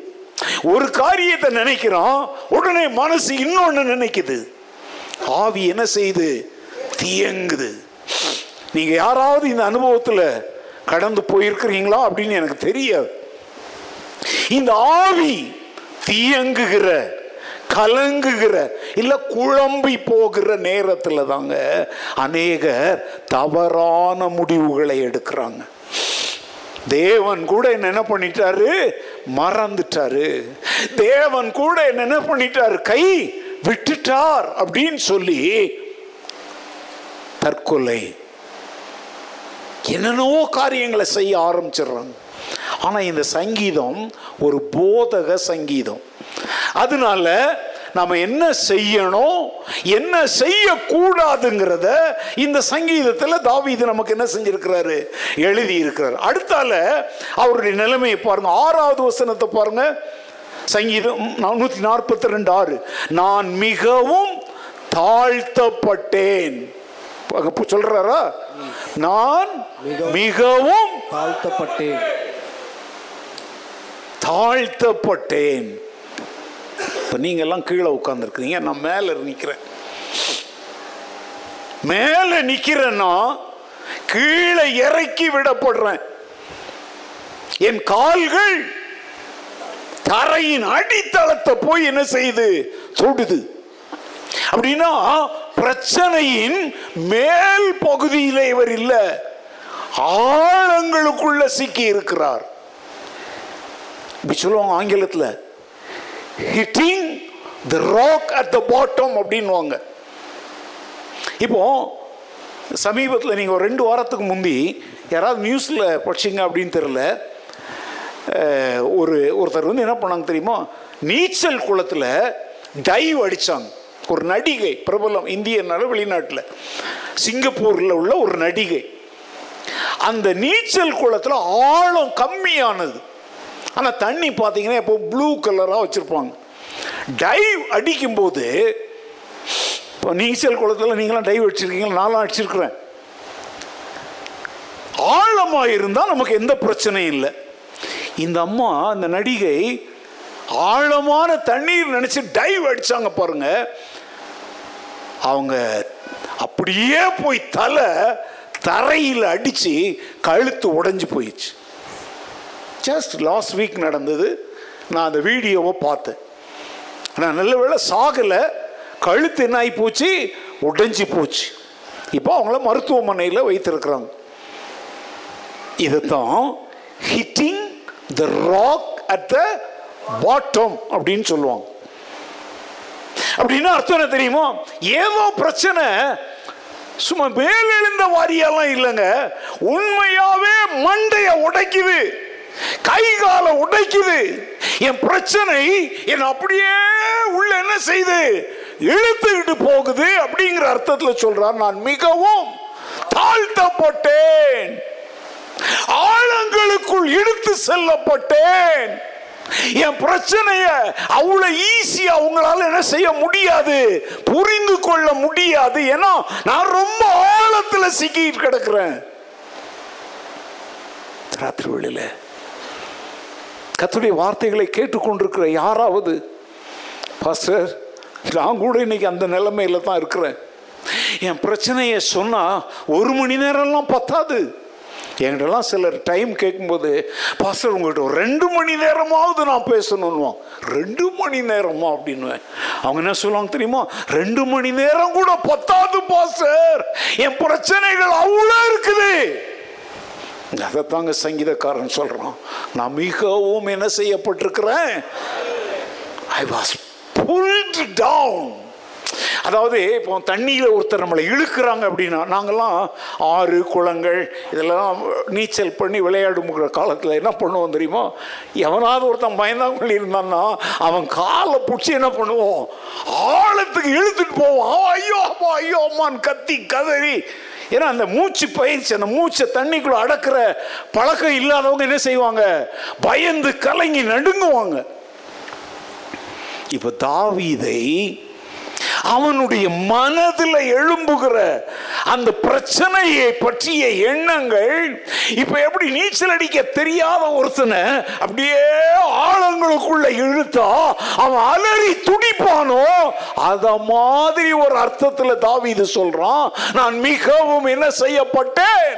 ஒரு காரியத்தை நினைக்கிறான் உடனே மனசு இன்னொன்னு நினைக்குது. ஆவி என்ன செய்யுது? தியங்குது. நீங்க யாராவது இந்த அனுபவத்தில் கடந்து போயிருக்கிறீங்களா அப்படின்னு எனக்கு தெரியாது. இந்த ஆவி தீயங்குகிற கலங்குகிற இல்ல குழம்பி போகிற நேரத்தில் தாங்க அநேகர் தவறான முடிவுகளை எடுக்கிறாங்க. தேவன் கூட என்ன என்ன பண்ணிட்டாரு? மறந்துட்டாரு. தேவன் கூட என்ன என்ன பண்ணிட்டாரு? கை விட்டுட்டார் அப்படின்னு சொல்லி தற்கொலை என்னென்னவோ காரியங்களை செய்ய ஆரம்பிச்சிடுறாங்க. ஆனால் இந்த சங்கீதம் ஒரு போதக சங்கீதம். அதனால நம்ம என்ன செய்யணும் என்ன செய்யக்கூடாதுங்கிறத இந்த சங்கீதத்தில் தாவீது நமக்கு என்ன செஞ்சிருக்கிறாரு? எழுதி இருக்கிறார் அடுத்தால அவருடைய நிலைமையை பாருங்க. ஆறாவது வசனத்தை பாருங்க. சங்கீதம் நூற்றி நாற்பத்தி ரெண்டு ஆறு. நான் மிகவும் தாழ்த்தப்பட்டேன். சொல்றாரா? நான் மிகவும் தாழ்த்தப்பட்டேன். தாழ்த்தப்பட்டேன். இப்போ நீங்கெல்லாம் கீழே உட்காந்துருக்கிறீங்க நான் மேலே நிற்கிறேன் மேலே நிற்கிறேன்னா கீழே இறக்கி விடப்படுறேன். என் கால்கள் தரையின் அடித்தளத்தை போய் என்ன செய்யுது? தொடுது அப்படின்னா பிரச்சனையின் மேல் பகுதியில் இவர் இல்லை. ஆழங்களுக்குள்ள சிக்கி இருக்கிறார். சொல்லுவாங்க ஆங்கிலத்தில். Hitting the rock at the bottom அப்படின்வாங்க இப்போ சமீபத்தில் நீங்கள் ஒரு ரெண்டு வாரத்துக்கு முந்தி யாராவது நியூஸில் படிச்சிங்க அப்படின்னு தெரில ஒரு ஒருத்தர் வந்து என்ன பண்ணாங்க தெரியுமா? நீச்சல் குளத்தில் டைவ் அடித்தாங்க ஒரு நடிகை பிரபலம் இந்தியனால வெளிநாட்டில். சிங்கப்பூரில் உள்ள ஒரு நடிகை. அந்த நீச்சல் குளத்தில் ஆழம் கம்மியானது. ஆனால் தண்ணி பார்த்தீங்கன்னா எப்போ ப்ளூ கலராக வச்சுருப்பாங்க. டைவ் அடிக்கும்போது இப்போ நீச்சல் குளத்தில் நீங்களாம் டைவ் அடிச்சிருக்கீங்களா? நானும் அடிச்சிருக்கிறேன். ஆழமாக இருந்தால் நமக்கு எந்த பிரச்சனையும் இல்லை. இந்த அம்மா அந்த நடிகை ஆழமான தண்ணீர் நினச்சி டைவ் அடித்தாங்க பாருங்கள் அவங்க அப்படியே போய் தலை தரையில் அடித்து கழுத்து உடஞ்சி போயிடுச்சு. ஜஸ்ட் லாஸ்ட் வீக் நடந்தது. நான் அந்த வீடியோவை பார்த்தேன். நான் நல்ல வேலை சாகலை. கழுத்து என்ன ஆகி போச்சு? உடைஞ்சு போச்சு. இப்போ அவங்கள மருத்துவமனையில் வைத்திருக்கிறாங்க. இதுதான் hitting the rock at the bottom அப்படின்னு சொல்லுவாங்க. அப்படின்னா அர்த்தம் என்ன தெரியுமா? ஏதோ பிரச்சனை. சும்மா மேலெழுந்த வாரியெல்லாம் இல்லைங்க. உண்மையாவே மண்டைய உடைக்குது. கை காலை உடைக்குது. என் பிரச்சனை என் அப்படியே உள்ள என்ன செய்து? இழுத்துக்கிட்டு போகுது அப்படிங்கிற அர்த்தத்தில் சொல்றார். நான் மிகவும் தாழ்த்தப்பட்டேன். ஆழங்களுக்குள் இழுத்து செல்லப்பட்டேன். என் பிரச்சனைய அவ்வளவு ஈஸியா அவங்களால என்ன செய்ய முடியாது புரிந்து கொள்ள முடியாது. ஏன்னா நான் ரொம்ப ஆழத்துல சிக்கிட்டு கிடக்குறேன். ராத்திரி வெளியில கத்துடைய வார்த்தைகளை கேட்டுக்கொண்டிருக்கிற யாராவது பாஸ்டர் நான் கூட இன்னைக்கு அந்த நிலைமையில தான் இருக்கிறேன். என் பிரச்சனையை சொன்னா ஒரு மணி நேரம்லாம் பத்தாது. என்கிட்டலாம் சிலர் டைம் கேட்கும்போது பாஸ்டர் உங்கள்கிட்ட ஒரு ரெண்டு மணி நேரமாவது நான் பேசணுன்னுவான் ரெண்டு மணி நேரமா? அப்படின்னுவேன். அவங்க என்ன சொல்லுவாங்க தெரியுமா? ரெண்டு மணி நேரம் கூட பத்தாது பாஸ்டர் என் பிரச்சனைகள் அவ்வளோ இருக்குது. அதைத்தாங்க சங்கீதக்காரன் சொல்கிறான் நான் மிகவும் என்ன செய்யப்பட்டிருக்கிறேன்? ஐ வாஸ் புல்ட் டவுன் அதாவது இப்போ தண்ணியில் ஒருத்தர் நம்மளை இழுக்கிறாங்க அப்படின்னா நாங்கள்லாம் ஆறு குளங்கள் இதெல்லாம் நீச்சல் பண்ணி விளையாடுங்கிற காலத்தில் என்ன பண்ணுவோம் தெரியுமா? எவனாவது ஒருத்தன் பயந்தாங்கொள்ளி இருந்தான்னா அவன் காலை பிடிச்சி என்ன பண்ணுவோம்? ஆழத்துக்கு இழுத்துட்டு போவோம் ஐயோ அம்மா ஐயோ அம்மான்னு கத்தி கதறி. ஏன்னா அந்த மூச்சு பயிற்சி அந்த மூச்சை தண்ணிக்குள்ள அடக்கிற பழக்கம் இல்லாதவங்க என்ன செய்வாங்க? பயந்து கலங்கி நடுங்குவாங்க. இப்போ தாவீதை அவனுடைய மனதில் எழும்புகிற அந்த பிரச்சனையை பற்றிய எண்ணங்கள் இப்ப எப்படி நீச்சல் அடிக்க தெரியாத ஒருத்தனை அப்படியே ஆழங்களுக்குள்ள இழுத்தா அவன் அலறி துடிப்பானோ அத மாதிரி ஒரு அர்த்தத்துல இது சொல்றான் நான் மிகவும் என்ன செய்யப்பட்டேன்?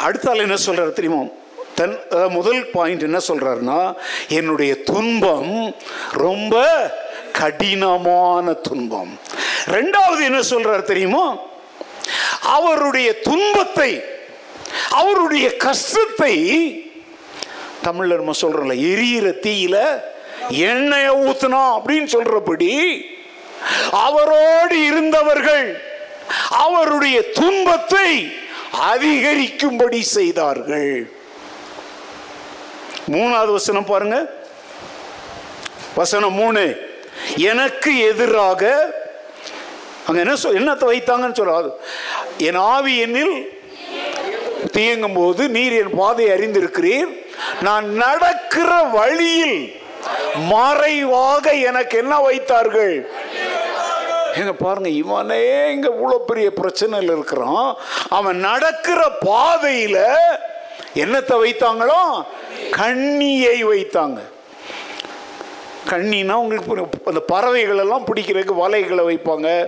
அடுத்தால் என்ன சொல்றாரு தெரியுமா? தன் முதல் பாயிண்ட் என்ன சொல்கிறாருன்னா என்னுடைய துன்பம் ரொம்ப கடினமான துன்பம். ரெண்டாவது என்ன சொல்றாரு தெரியுமா? அவருடைய துன்பத்தை அவருடைய கஷ்டத்தை தமிழர் நம்ம சொல்றோம்ல எரியிற தீயில எண்ணெயை ஊத்துனா அப்படின்னு சொல்றபடி அவரோடு இருந்தவர்கள் அவருடைய துன்பத்தை அதிகரிக்கும்படி செய்தார்கள். மூணாவது வசனம் பாருங்க. வசனம் மூணு. எனக்கு எதிராக அங்க என்ன சொல் என்னத்தை வைத்தாங்கன்னு சொல்லாது என் ஆவி என்னில் தீயங்கும் போது நீர் என் பாதை அறிந்திருக்கிறீர். நான் நடக்கிற வழியில் மறைவாக எனக்கு என்ன வைத்தார்கள்? எங்க பாருங்க இவனே இங்க இவ்வளவு பெரிய பிரச்சனையில் இருக்கிறான். அவன் நடக்கிற பாதையில என்னத்தை வைத்தாங்களோ? கண்ணியை வைத்தாங்க. கண்ணினா உங்களுக்கு அந்த பறவைகள் எல்லாம் பிடிக்கிறதுக்கு வலைகளை வைப்பாங்க.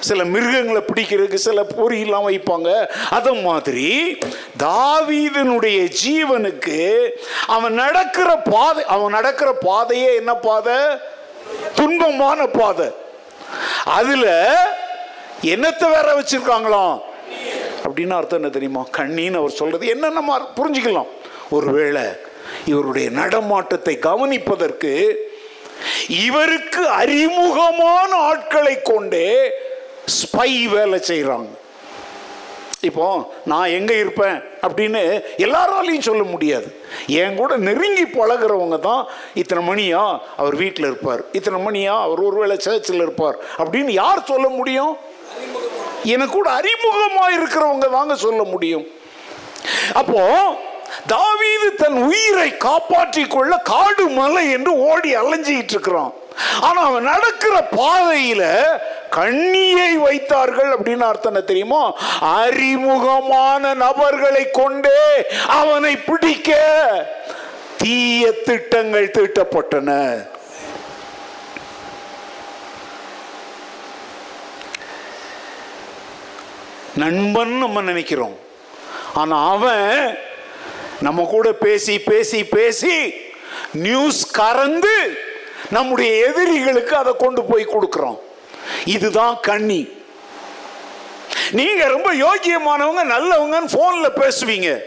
சில மிருகங்களை பிடிக்கிறதுக்கு சில பொறியெல்லாம் வைப்பாங்க. அது மாதிரி தாவீதனுடைய ஜீவனுக்கு அவன் நடக்கிற பாதை அவன் நடக்கிற பாதையே என்ன பாதை? துன்பமான பாதை. அதில் என்னத்தை வேற வச்சிருக்காங்களாம்? அப்படின்னு அர்த்தம் என்ன தெரியுமா? கண்ணின்னு அவர் சொல்கிறது என்ன நம்ம புரிஞ்சுக்கலாம். ஒருவேளை இவருடைய நடமாட்டத்தை கவனிப்பதற்கு இவருக்கு அறிமுகமான ஆட்களை கொண்டே ஸ்பை வேலை செய்கிறாங்க இப்போ நான் எங்கே இருப்பேன் அப்படின்னு எல்லாராலையும் சொல்ல முடியாது. என் கூட நெருங்கி பழகுறவங்க தான் இத்தனை மணியா அவர் வீட்டில் இருப்பார். இத்தனை மணியா அவர் ஒருவேளை சேர்ச்சில் இருப்பார் அப்படின்னு யார் சொல்ல முடியும்? எனக்கு கூட அறிமுகமாக இருக்கிறவங்க தாங்க சொல்ல முடியும். அப்போ தாவீது தன் உயிரை காப்பாற்றிக் கொள்ள காடு மலை என்று ஓடி அலைஞ்சிக்கிட்டு இருக்கிறான் ஆனா அவன் நடக்கிற பாதையில கண்ணியை வைத்தார்கள் அப்படின்னு அர்த்தம் என்ன தெரியுமா? அறிமுகமான நபர்களை கொண்டே அவனை பிடிக்க தீய திட்டங்கள் தீட்டப்பட்டன. நண்பன் நம்ம நினைக்கிறோம். ஆனால் அவன் நம்ம கூட பேசி பேசி பேசி நியூஸ் கறந்து நம்முடைய எதிரிகளுக்கு அதை கொண்டு போய் கொடுக்குறோம் இதுதான் கண்ணி. நீங்க ரொம்ப யோக்கியமானவங்க நல்லவங்கன்னு போன்ல பேசுவீங்க.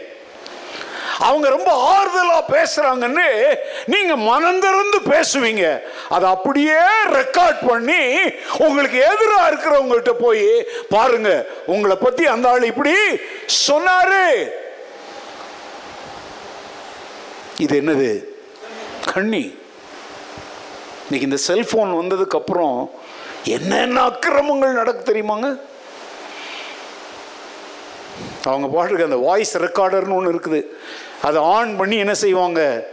அவங்க ரொம்ப ஆறுதலா பேசுறாங்கன்னு நீங்க மனந்திறந்து பேசுவீங்க. அதை அப்படியே ரெக்கார்ட் பண்ணி உங்களுக்கு எதிராக இருக்கிறவங்கள்ட்ட போய் பாருங்க. உங்களை பத்தி அந்த ஆள் இப்படி சொன்னாரு. இது என்னது? கண்ணி. இன்னைக்கு இந்த செல்போன் வந்ததுக்கு அப்புறம் என்னென்ன அக்கிரமங்கள் நடக்கு தெரியுமாங்க? அவங்க பாட்டுக்கு அந்த வாய்ஸ் ரெக்கார்டர்னு ஒன்று இருக்குது. அதை ஆன் பண்ணி என்ன செய்வாங்க?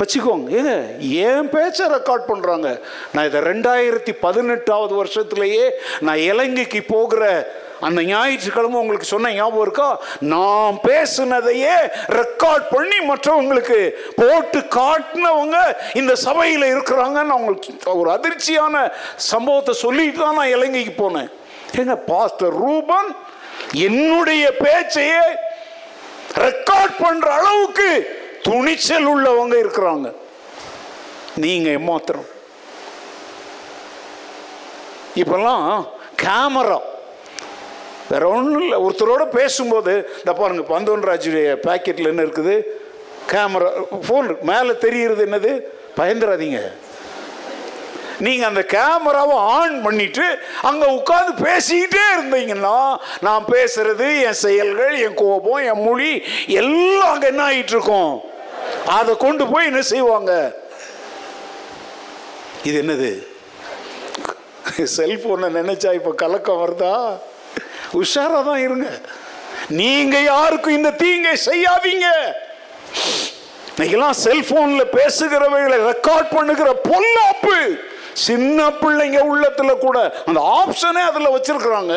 வச்சுக்கோங்க. ஏங்க ஏன் பேச்சை ரெக்கார்ட் பண்ணுறாங்க நான் இதை ரெண்டாயிரத்தி பதினெட்டாவது வருஷத்துலேயே நான் இலங்கைக்கு போகிற அந்த ஞாயிற்றுக்கிழமை உங்களுக்கு சொன்ன ஞாபகம் இருக்கா? நான் பேசுனதையே ரெக்கார்ட் பண்ணி மற்றவங்களுக்கு போட்டு காட்டினவங்க இந்த சபையில் இருக்கிறாங்கன்னு அவங்களுக்கு ஒரு அதிர்ச்சியான சம்பவத்தை சொல்லிட்டு தான் நான் இலங்கைக்கு போனேன். ஏங்க பாஸ்டர் ரூபன் என்னுடைய பேச்சையே ரெக்கார்ட் பண்ற அளவுக்கு துணிச்சல் உள்ளவங்க இருக்கிறாங்க. நீங்க ஏமாத்திரம் இப்பெல்லாம் கேமரா வேற ஒன்றும் இல்லை. ஒருத்தரோட பேசும்போது இந்த பாருங்க பந்தோன்ராஜுடைய பேக்கெட்டில் என்ன இருக்குது? கேமரா ஃபோன் மேலே தெரிகிறது என்னது? பயந்துடாதீங்க நீங்க அந்த கேமராவை ஆன் பண்ணிட்டு அங்க உட்காந்து பேசிக்கிட்டே இருந்தீங்கன்னா நான் பேசுறது என் செயல்கள் என் கோபம் என் மொழி எல்லாம் அங்க என்ன ஆயிட்டு இருக்கும் அதை கொண்டு போய் என்ன செய்வாங்க? இது என்னது? செல்போனை நினைச்சா இப்ப கலக்கம் வருதா? உஷாரா தான் இருங்க. நீங்க யாருக்கும் இந்த தீங்கை செய்யாதீங்க. இன்னைக்கெல்லாம் செல்போன்ல பேசுகிறவைகளை ரெக்கார்ட் பண்ணுகிற பொல்லாப்பு. சின்ன பிள்ளைங்க உள்ளத்துல கூட அந்த ஆப்ஷனே அதுல வச்சிருக்கிறாங்க.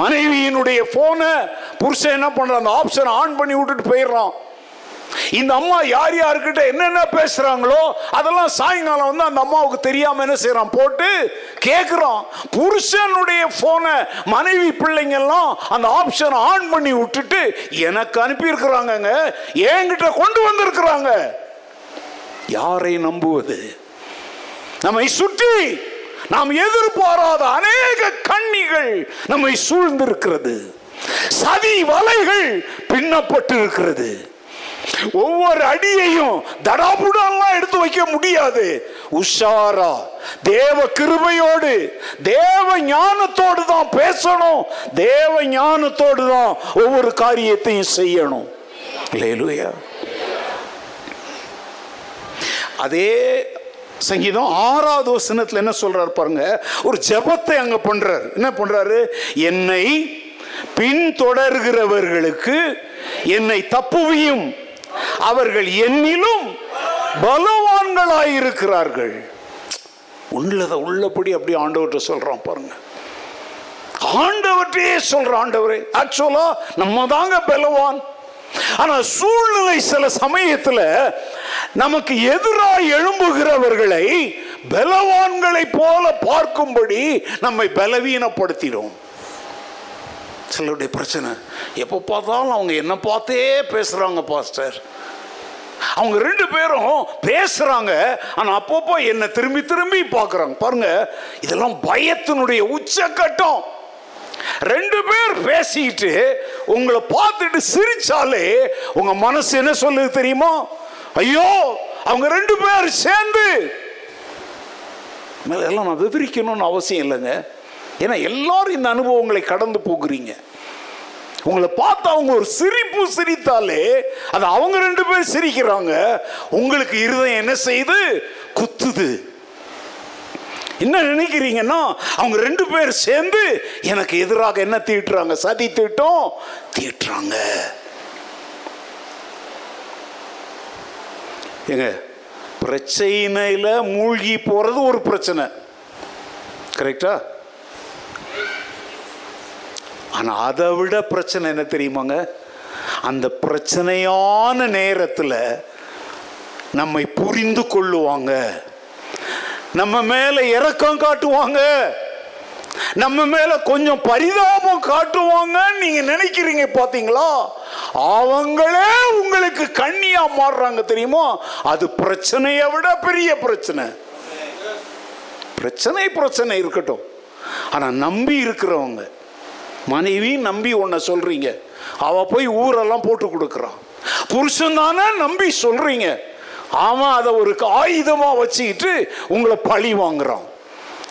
மனைவியினுடைய போனை புருஷன் என்ன பண்றான்? அந்த ஆப்ஷன் ஆன் பண்ணி விட்டுட்டு போயிடுறான். இந்த அம்மா யார் யாருக்கிட்ட என்னென்ன பேசுறாங்களோ அதெல்லாம் சாயங்காலம் வந்து அந்த அம்மாவுக்கு தெரியாம என்ன செய்யறான்? போட்டு கேட்குறான் புருஷனுடைய போனை மனைவி பிள்ளைங்க எல்லாம் அந்த ஆப்ஷன் ஆன் பண்ணி விட்டுட்டு எனக்கு அனுப்பி இருக்கிறாங்கங்க என்கிட்ட கொண்டு வந்திருக்கிறாங்க. யாரை நம்புவது? நம்மை சுற்றி நாம் எதிர்பாராத அநேக கண்ணிகள் நம்மை சூழ்ந்திருக்கிறது. சதி வலைகள் பின்னப்பட்டு இருக்கிறது ஒவ்வொரு அடியையும் தடாபுடாலாம் எடுத்து வைக்க முடியாது. உஷாரா தேவ கிருபையோடு தேவ ஞானத்தோடு தான் பேசணும். தேவ ஞானத்தோடு தான் ஒவ்வொரு காரியத்தையும் செய்யணும். அதே சங்கீதம் ஆறாவது வசனத்தில் என்ன சொல்றாரு பாருங்க. ஒரு ஜெபத்தை அங்க பண்றாரு. என்ன பண்றாரு? என்னை பின்தொடர்கிறவர்களுக்கு என்னை தப்புவியும். அவர்கள் என்னிலும் பலவான்களாயிருக்கிறார்கள். உள்ளத உள்ளபடி அப்படி ஆண்டவர்கிட்ட சொல்றான் பாருங்க. ஆண்டவற்றையே சொல்ற ஆண்டவரே. ஆக்சுவலா நம்ம தாங்க பலவான். ஆனால் சூழ்நிலை சில சமயத்தில் நமக்கு எதிராக எழும்புகிறவர்களை பலவான்களை போல பார்க்கும்படி நம்மை பலவீனப்படுத்திடும். சிலருடைய பிரச்சனை எப்போ பார்த்தாலும் அவங்க என்ன பார்த்தே பேசுகிறாங்க பாஸ்டர். அவங்க ரெண்டு பேரும் பேசுகிறாங்க ஆனால் அப்பப்போ என்ன திரும்பி திரும்பி பார்க்குறாங்க. பாருங்கள் இதெல்லாம் பயத்தினுடைய உச்சக்கட்டம். ரெண்டு பேர் பேசிட்டு உங்களை பார்த்துட்டு சிரிச்சாலே உங்க மனசு என்ன சொல்லுது தெரியுமா? ஐயோ அவங்க ரெண்டு பேர் சேர்ந்து. எல்லாம் நான் விவரிக்கணும்னு அவசியம் இல்லைங்க. ஏன்னா எல்லாரும் இந்த அனுபவங்களை கடந்து போகிறீங்க. உங்களை பார்த்து அவங்க ஒரு சிரிப்பு சிரித்தாலே அது அவங்க ரெண்டு பேர் சிரிக்கிறாங்க. உங்களுக்கு இருதயம் என்ன செய்யுது? குத்துது. என்ன நினைக்கிறீங்கன்னா அவங்க ரெண்டு பேர் சேர்ந்து எனக்கு எதிராக என்ன தீட்டுறாங்க? சதி தீட்டம் தீட்டுறாங்க. ஏங்க பிரச்சனையில மூழ்கி போறது ஒரு பிரச்சனை. கரெக்டா ஆனால் அதை விட பிரச்சனை என்ன தெரியுமாங்க? அந்த பிரச்சனையான நேரத்தில் நம்மை புரிந்து கொள்ளுவாங்க. நம்ம மேல இறக்கம் காட்டுவாங்க. நம்ம மேல கொஞ்சம் பரிதாபம் காட்டுவாங்கன்னு நீங்க நினைக்கிறீங்க பாத்தீங்களா? அவங்களே உங்களுக்கு கண்ணியா மாறுறாங்க தெரியுமா? அது பிரச்சனையை விட பெரிய பிரச்சனை. பிரச்சனை பிரச்சனை இருக்கட்டும். ஆனா நம்பி இருக்கிறவங்க மனைவி நம்பி உன்னை சொல்றீங்க. அவ போய் ஊரெல்லாம் போட்டு கொடுக்குறான். புருஷன் தானே நம்பி சொல்றீங்க. அவன் அதை ஒரு ஆயுதமா வச்சுக்கிட்டு உங்களை பழி வாங்குறான்.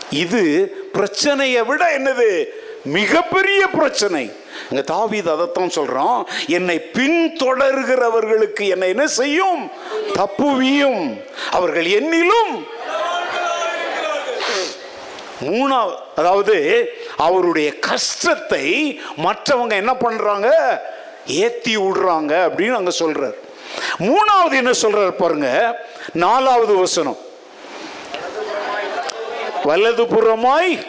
இது பிரச்சனையை விட என்னது? மிகப்பெரிய பிரச்சனை. இங்க தாவீது அதைத்தான் சொல்றான். என்னை பின்தொடர்கிறவர்களுக்கு என்னை என்ன செய்யும்? தப்புவியும். அவர்கள் என்னிலும் மூணாவது அதாவது அவருடைய கஷ்டத்தை மற்றவங்க என்ன பண்றாங்க? ஏத்தி விடுறாங்க அப்படின்னு அங்க சொல்றார். மூணாவது என்ன சொல்றார் பாருங்க நாலாவது வசனம். வலது புறமாய்.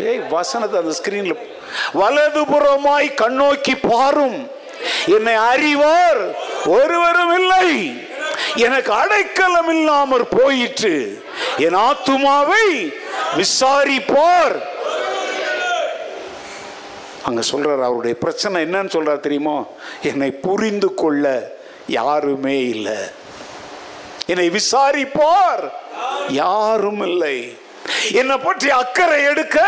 ஏய் வசனத்தை அந்த ஸ்கிரீன்ல வலது புறமாய் கண்ணோக்கி பாரும். என்னை அறிவார் ஒருவரும் இல்லை. எனக்கு அடைக்கலம் இல்லாமற் போயிற்று. என் ஆத்துமாவை விசாரிப்பார். அங்கே சொல்கிறார் அவருடைய பிரச்சனை என்னன்னு சொல்கிறார் தெரியுமா? என்னை புரிந்து கொள்ள யாருமே இல்லை. என்னை விசாரிப்பார் யாரும் இல்லை. என்னை பற்றி அக்கறை எடுக்க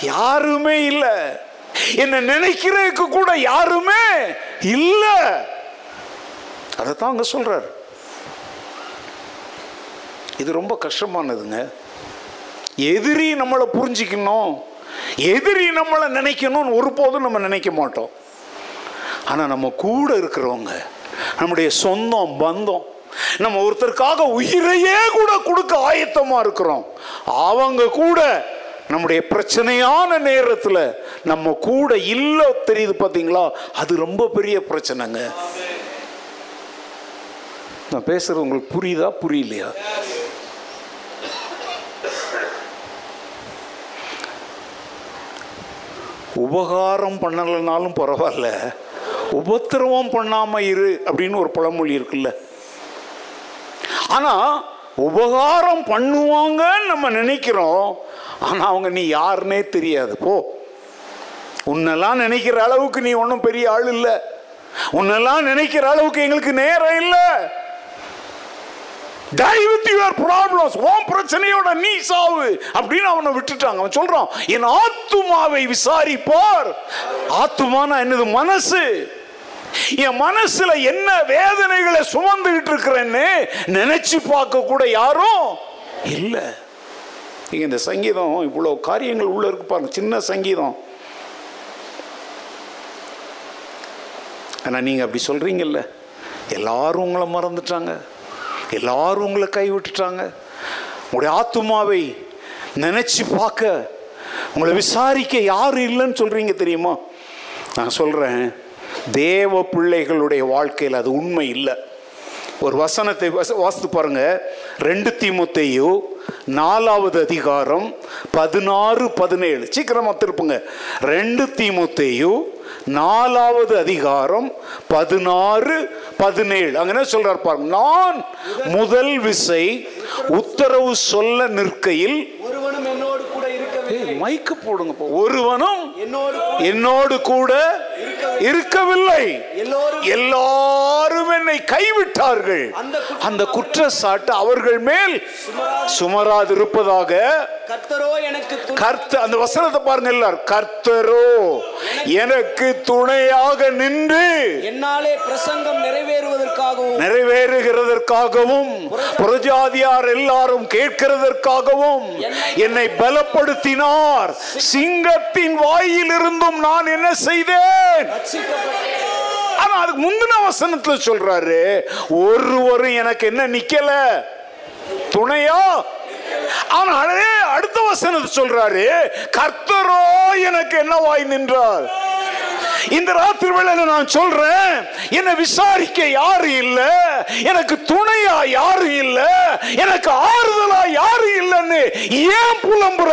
யாருமே இல்லை. என்னை நினைக்கிறதுக்கு கூட யாருமே இல்லை. அதைத்தான் அங்க சொல்றார். இது ரொம்ப கஷ்டமானதுங்க. எதிரி நம்மளை புரிஞ்சிக்கணும். எதிரி நம்மளை நினைக்கணும்னு ஒருபோதும் நம்ம நினைக்க மாட்டோம். ஆனால் நம்ம கூட இருக்கிறவங்க நம்முடைய சொந்தம் பந்தம் நம்ம ஒருத்தருக்காக உயிரையே கூட கொடுக்க ஆயத்தமாக இருக்கிறோம். அவங்க கூட நம்முடைய பிரச்சனையான நேரத்தில் நம்ம கூட இல்லை தெரியுது பார்த்தீங்களா அது ரொம்ப பெரிய பிரச்சனைங்க. நான் பேசுகிறது உங்களுக்கு புரியுதா? புரியலையா? உபகாரம் பண்ணலைனாலும் பரவாயில்ல. உபத்திரவம் பண்ணாமல் இரு அப்படின்னு ஒரு பழமொழி இருக்குல்ல. ஆனால் உபகாரம் பண்ணுவாங்கன்னு நம்ம நினைக்கிறோம். ஆனால் அவங்க நீ யாருன்னே தெரியாது. போ. உன்னெல்லாம் நினைக்கிற அளவுக்கு நீ ஒன்றும் பெரிய ஆள் இல்லை. உன்னெல்லாம் நினைக்கிற அளவுக்கு எங்களுக்கு நேரம் இல்லை. டை வித் யுவர் ப்ராப்ளம்ஸ் உன் பிரச்சனையோட நீ சாவு அப்படின்னு அவனை விட்டுட்டாங்க. அவன் சொல்றான் என் ஆத்துமாவை விசாரிப்பார். ஆத்துமானா என்னது? மனசு. என் மனசுல என்ன வேதனைகளை சுமந்துகிட்டு இருக்கிறேன்னு நினைச்சு பார்க்க கூட யாரும் இல்லை. நீங்க இந்த சங்கீதம் இவ்வளோ காரியங்கள் உள்ள இருக்கு பாருங்க சின்ன சங்கீதம். ஆனால் நீங்கள் அப்படி சொல்கிறீங்கல்ல எல்லாரும் உங்களை மறந்துட்டாங்க. எல்லாரும் உங்களை கைவிட்டுட்டாங்க. உங்களுடைய ஆத்துமாவை நினைச்சு பார்க்க உங்களை விசாரிக்க யாரும் இல்லைன்னு சொல்கிறீங்க தெரியுமா? நான் சொல்கிறேன் தேவ பிள்ளைகளுடைய வாழ்க்கையில் அது உண்மை இல்லை. ஒரு வசனத்தை வச- வாசித்து பாருங்கள் ரெண்டு தீமுத்தையும் நாலாவது அதிகாரம் பதினாறு பதினேழு. சீக்கிரமா திருப்புங்க. ரெண்டு தீமுத்தையும் நாலாவது அதிகாரம் பதினாறு பதினேழு. அங்க என்ன சொல்றார் பாருங்க. நான் முதல் விசை உத்தரவு சொல்ல நிற்கையில் மைக்கு போடுங்க ஒருவனும் என்னோடு கூட இருக்கவில்லை. எல்லோரும் எல்லாரும் என்னை கைவிட்டார்கள். அந்த குற்ற- அந்த குற்றச்சாட்டு அவர்கள் மேல் சுமராது இருப்பதாக கர்த்தரோ எனக்கு கர்த்த அந்த வசனத்தை பாருங்க எல்லாரும். கர்த்தரோ எனக்கு துணையாக நின்று என்னாலே பிரசங்கம் நிறைவேறுவதற்காகவும் நிறைவேறுகிறதற்காகவும் புரஜாதியார் எல்லாரும் கேட்கிறதற்காகவும் என்னை பலப்படுத்தினார். சிங்கத்தின் வாயிலிருந்தும் நான் என்ன செய்தேன்? ஆனா அதுக்கு முந்தின வசனத்துல சொல்றாரு ஒருவரும் எனக்கு என்ன நிக்கல? துணையா? ஆனாலே அடுத்த வசனத்தை சொல்றாரு கர்த்தரோ எனக்கு என்னவாய் நின்றார்? இந்த ராத்திரி வேளையில நான் சொல்றேன் என்னை விசாரிக்க யாரு இல்ல எனக்கு துணையா யாரு இல்ல எனக்கு ஆறுதலா யாரு இல்லைன்னு ஏன் புலம்புற?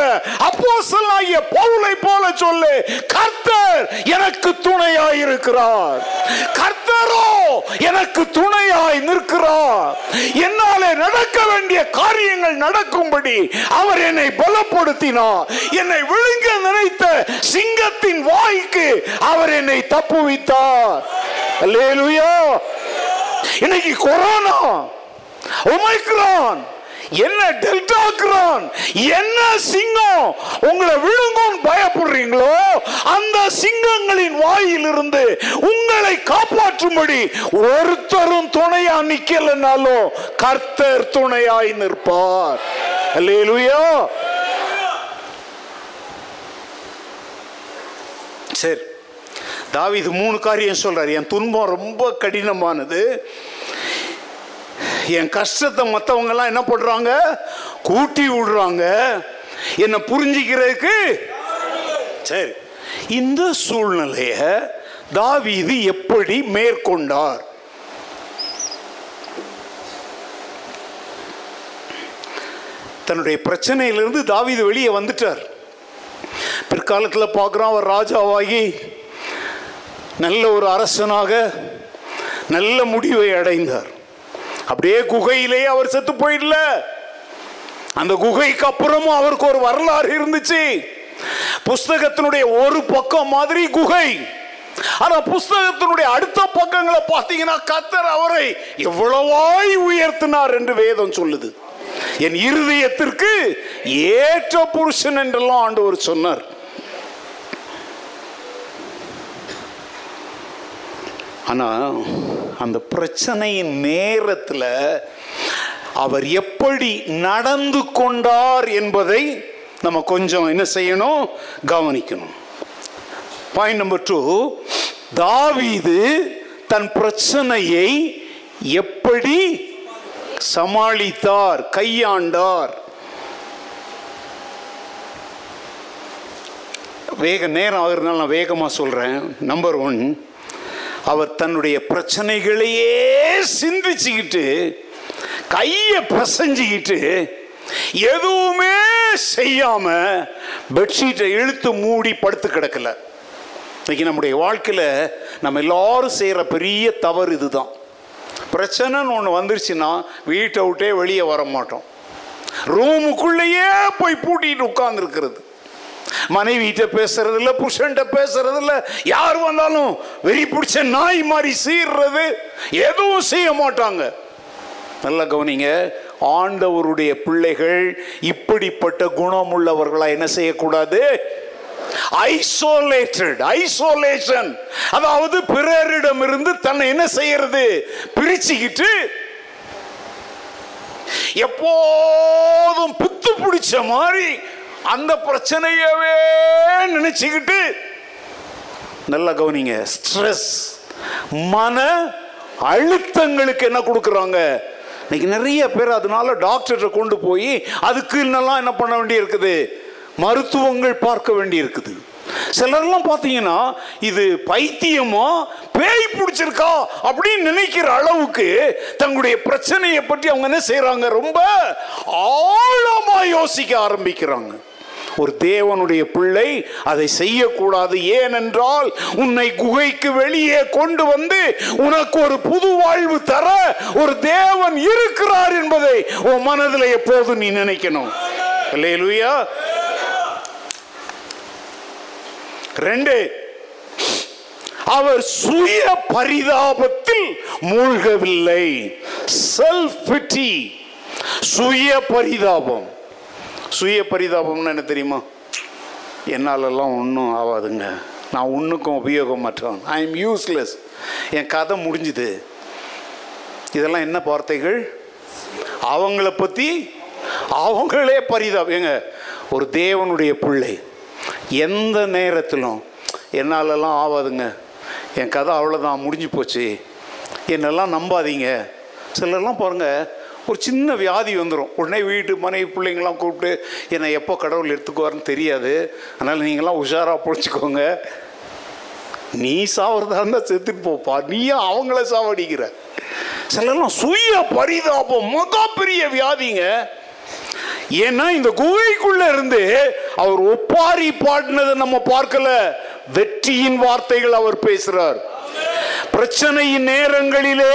அப்போஸ்தலனாகிய பவுலை போல சொல்லு கர்த்தர் எனக்கு துணையா இருக்கிறார். கர்த்தரோ எனக்கு துணையாய் நிற்கிறார். என்னாலே நடக்க வேண்டிய காரியங்கள் நடக்கும்படி அவர் என்னை பலப்படுத்தினார். என்னை விழுங்க நினைத்த சிங்கத்தின் வாய்க்கு அவர் என்னை என்னை தப்புவித்தார் அல்லேலூயா. இன்னைக்கு கொரோனா. ஒமைக்ரான். என்ன டெல்டாக்ரான். என்ன சிங்கம். உங்களை விழுங்கும் பயப்படுறீங்களோ அந்த சிங்கங்களின் வாயிலிருந்து உங்களை காப்பாற்றும்படி ஒருத்தரும் துணையா நிக்கலனாலும் கர்த்தர் துணையாய் நிற்பார். அல்லேலூயா. சரி. தாவீது மூணு காரியம் சொல்கிறார் என் துன்பம் ரொம்ப கடினமானது. என் கஷ்டத்தை மற்றவங்கெல்லாம் என்ன பண்ணுறாங்க கூட்டி விடுறாங்க. என்னை புரிஞ்சிக்கிறதுக்கு சரி. இந்த சூழ்நிலையை தாவீது எப்படி மேற்கொண்டார்? தன்னுடைய பிரச்சனையிலிருந்து தாவீது வெளியே வந்துட்டார். பிற்காலத்தில் பார்க்குறோம் அவர் ராஜாவாகி நல்ல ஒரு அரசனாக நல்ல முடிவை அடைந்தார். அப்படியே குகையிலேயே அவர் செத்து போயிடல. அந்த குகைக்கு அப்புறமும் அவருக்கு ஒரு வரலாறு இருந்துச்சு. புஸ்தகத்தினுடைய ஒரு பக்கம் மாதிரி குகை. ஆனா புஸ்தகத்தினுடைய அடுத்த பக்கங்களை பார்த்தீங்கன்னா கத்தர் அவரை எவ்வளவாய் உயர்த்தினார் என்று வேதம் சொல்லுது. என் இருதயத்திற்கு ஏற்ற புருஷன் என்றெல்லாம் ஆண்டவர் சொன்னார். ஆனால் அந்த பிரச்சனையின் நேரத்தில் அவர் எப்படி நடந்து கொண்டார் என்பதை நம்ம கொஞ்சம் என்ன செய்யணும்? கவனிக்கணும். பாயிண்ட் நம்பர் டூ தாவீது தன் பிரச்சனையை எப்படி சமாளித்தார் கையாண்டார்? வேக நேரம் ஆகுறதுனால நான் வேகமாக சொல்கிறேன் நம்பர் ஒன் அவர் தன்னுடைய பிரச்சனைகளையே சிந்திச்சுக்கிட்டு கையை பிரசஞ்சிக்கிட்டு எதுவுமே செய்யாம பெட்ஷீட்டை இழுத்து மூடி படுத்து கிடக்கல. இன்னைக்கு நம்முடைய வாழ்க்கையில் நம்ம எல்லாரும் செய்கிற பெரிய தவறு இதுதான். பிரச்சனைன்னு ஒன்று வந்துருச்சுன்னா வீட்டை விட்டே வெளியே வர மாட்டோம். ரூமுக்குள்ளேயே போய் பூட்டிட்டு உட்கார்ந்துருக்கிறது. மனைவிட்ட பேசுறது இல்லை புருஷன்கிட்ட பேசுறது இல்லை யார் வந்தாலும் வெறி பிடிச்ச நாய் மாதிரி சீர்றது எதுவும் செய்ய மாட்டாங்க. நல்லா கவனிங்க ஆண்டவருடைய பிள்ளைகள் இப்படிப்பட்ட குணமுள்ளவர்களா என்ன செய்யக்கூடாது? ஐசோலேட்டட் ஐசோலேஷன் அதாவது பிறரிடம் இருந்து தன்னை என்ன செய்யறது? பிரிச்சுக்கிட்டு எப்போதும் புத்து பிடிச்ச மாதிரி அந்த பிரச்சனையவே நினைச்சுக்கிட்டு நல்லா கவனிங்க. ஸ்ட்ரெஸ் மன அழுத்தங்களுக்கு என்ன கொடுக்குறாங்க? இன்னைக்கு நிறைய பேர் அதனால டாக்டர்கிட்ட கொண்டு போய் அதுக்கு இன்னெல்லாம் என்ன பண்ண வேண்டி இருக்குது மருத்துவங்கள் பார்க்க வேண்டி இருக்குது சிலர்லாம் பார்த்தீங்கன்னா இது பைத்தியமோ பேய் பிடிச்சிருக்கா அப்படின்னு நினைக்கிற அளவுக்கு தங்களுடைய பிரச்சனையை பற்றி அவங்க என்ன செய்கிறாங்க ரொம்ப ஆழமாக யோசிக்க ஆரம்பிக்கிறாங்க. ஒரு தேவனுடைய பிள்ளை அதை செய்யக்கூடாது. ஏனென்றால் உன்னை குகைக்கு வெளியே கொண்டு வந்து உனக்கு ஒரு புது வாழ்வு தர ஒரு தேவன் இருக்கிறார் என்பதை உன் மனதில் எப்போது நீ நினைக்கணும். இல்லையா ரெண்டு அவர் சுய பரிதாபத்தில் மூழ்கவில்லை. செல்ஃபிட்டி சுய பரிதாபம். சுய பரிதாபம்னு என்ன தெரியுமா? என்னாலெல்லாம் ஒன்றும் ஆகாதுங்க நான் ஒன்றுக்கும் உபயோகமற்றவன் ஐ எம் யூஸ்லெஸ் என் கதை முடிஞ்சுது. இதெல்லாம் என்ன வார்த்தைகள்? அவங்கள பற்றி அவங்களே பரிதாபம். ஏங்க ஒரு தேவனுடைய பிள்ளை. எந்த நேரத்திலும் என்னாலெல்லாம் ஆகாதுங்க என் கதை அவ்வளோதான் முடிஞ்சு போச்சு. என்னெல்லாம் நம்பாதீங்க. சிலர்லாம் பாருங்கள் ஒரு சின்ன வியாதி வந்துடும் உடனே வீட்டு மனைவி பிள்ளைங்களாம் கூப்பிட்டு என்னை எப்போ கடவுள் எடுத்துக்குவாருன்னு தெரியாது. அதனால் நீங்களாம் உஷாராக பிடிச்சிக்கோங்க நீ சாவறதா இருந்தால் செத்துட்டு போப்பா. நீயும் அவங்கள சாவடிக்கிற. சிலர்லாம் சுய பரிதாபம் மகா பெரிய வியாதிங்க. ஏன்னா இந்த குகைக்குள்ள இருந்து அவர் ஒப்பாரி பாடினதை நம்ம பார்க்கல. வெற்றியின் வார்த்தைகள் அவர் பேசுறார். பிரச்சனையின் நேரங்களிலே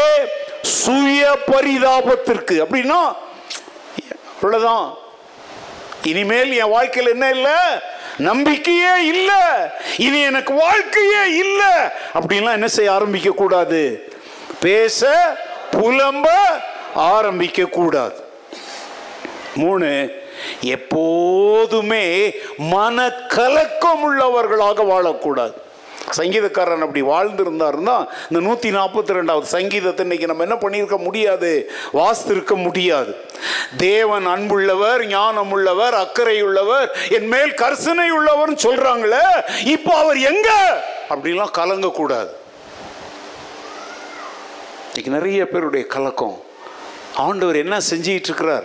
சுய பரிதாபத்திற்கு. அப்படின்னா அவ்வளோதான் இனிமேல் என் வாழ்க்கையில் என்ன இல்லை? நம்பிக்கையே இல்லை. இனி எனக்கு வாழ்க்கையே இல்லை. அப்படின்லாம் என்ன செய்ய ஆரம்பிக்க கூடாது பேச புலம்ப ஆரம்பிக்க கூடாது மூணு எப்போதுமே மனக்கலக்கம் உள்ளவர்களாக வாழக்கூடாது. சங்கீதக்காரன் அப்படி வாழ்ந்திருந்தாருன்னா இந்த நூற்றி நாற்பத்தி ரெண்டாவது சங்கீதத்தை இன்னைக்கு நம்ம என்ன பண்ணியிருக்க முடியாது? வாசித்திருக்க முடியாது. தேவன் அன்புள்ளவர் ஞானம் உள்ளவர் அக்கறை உள்ளவர் என் மேல் கர்சனை உள்ளவர்னு சொல்கிறாங்களே இப்போ அவர் எங்க? அப்படிலாம் கலங்கக்கூடாது. இன்னைக்கு நிறைய பேருடைய கலக்கம். ஆண்டவர் என்ன செஞ்சிட்டு இருக்கிறார்?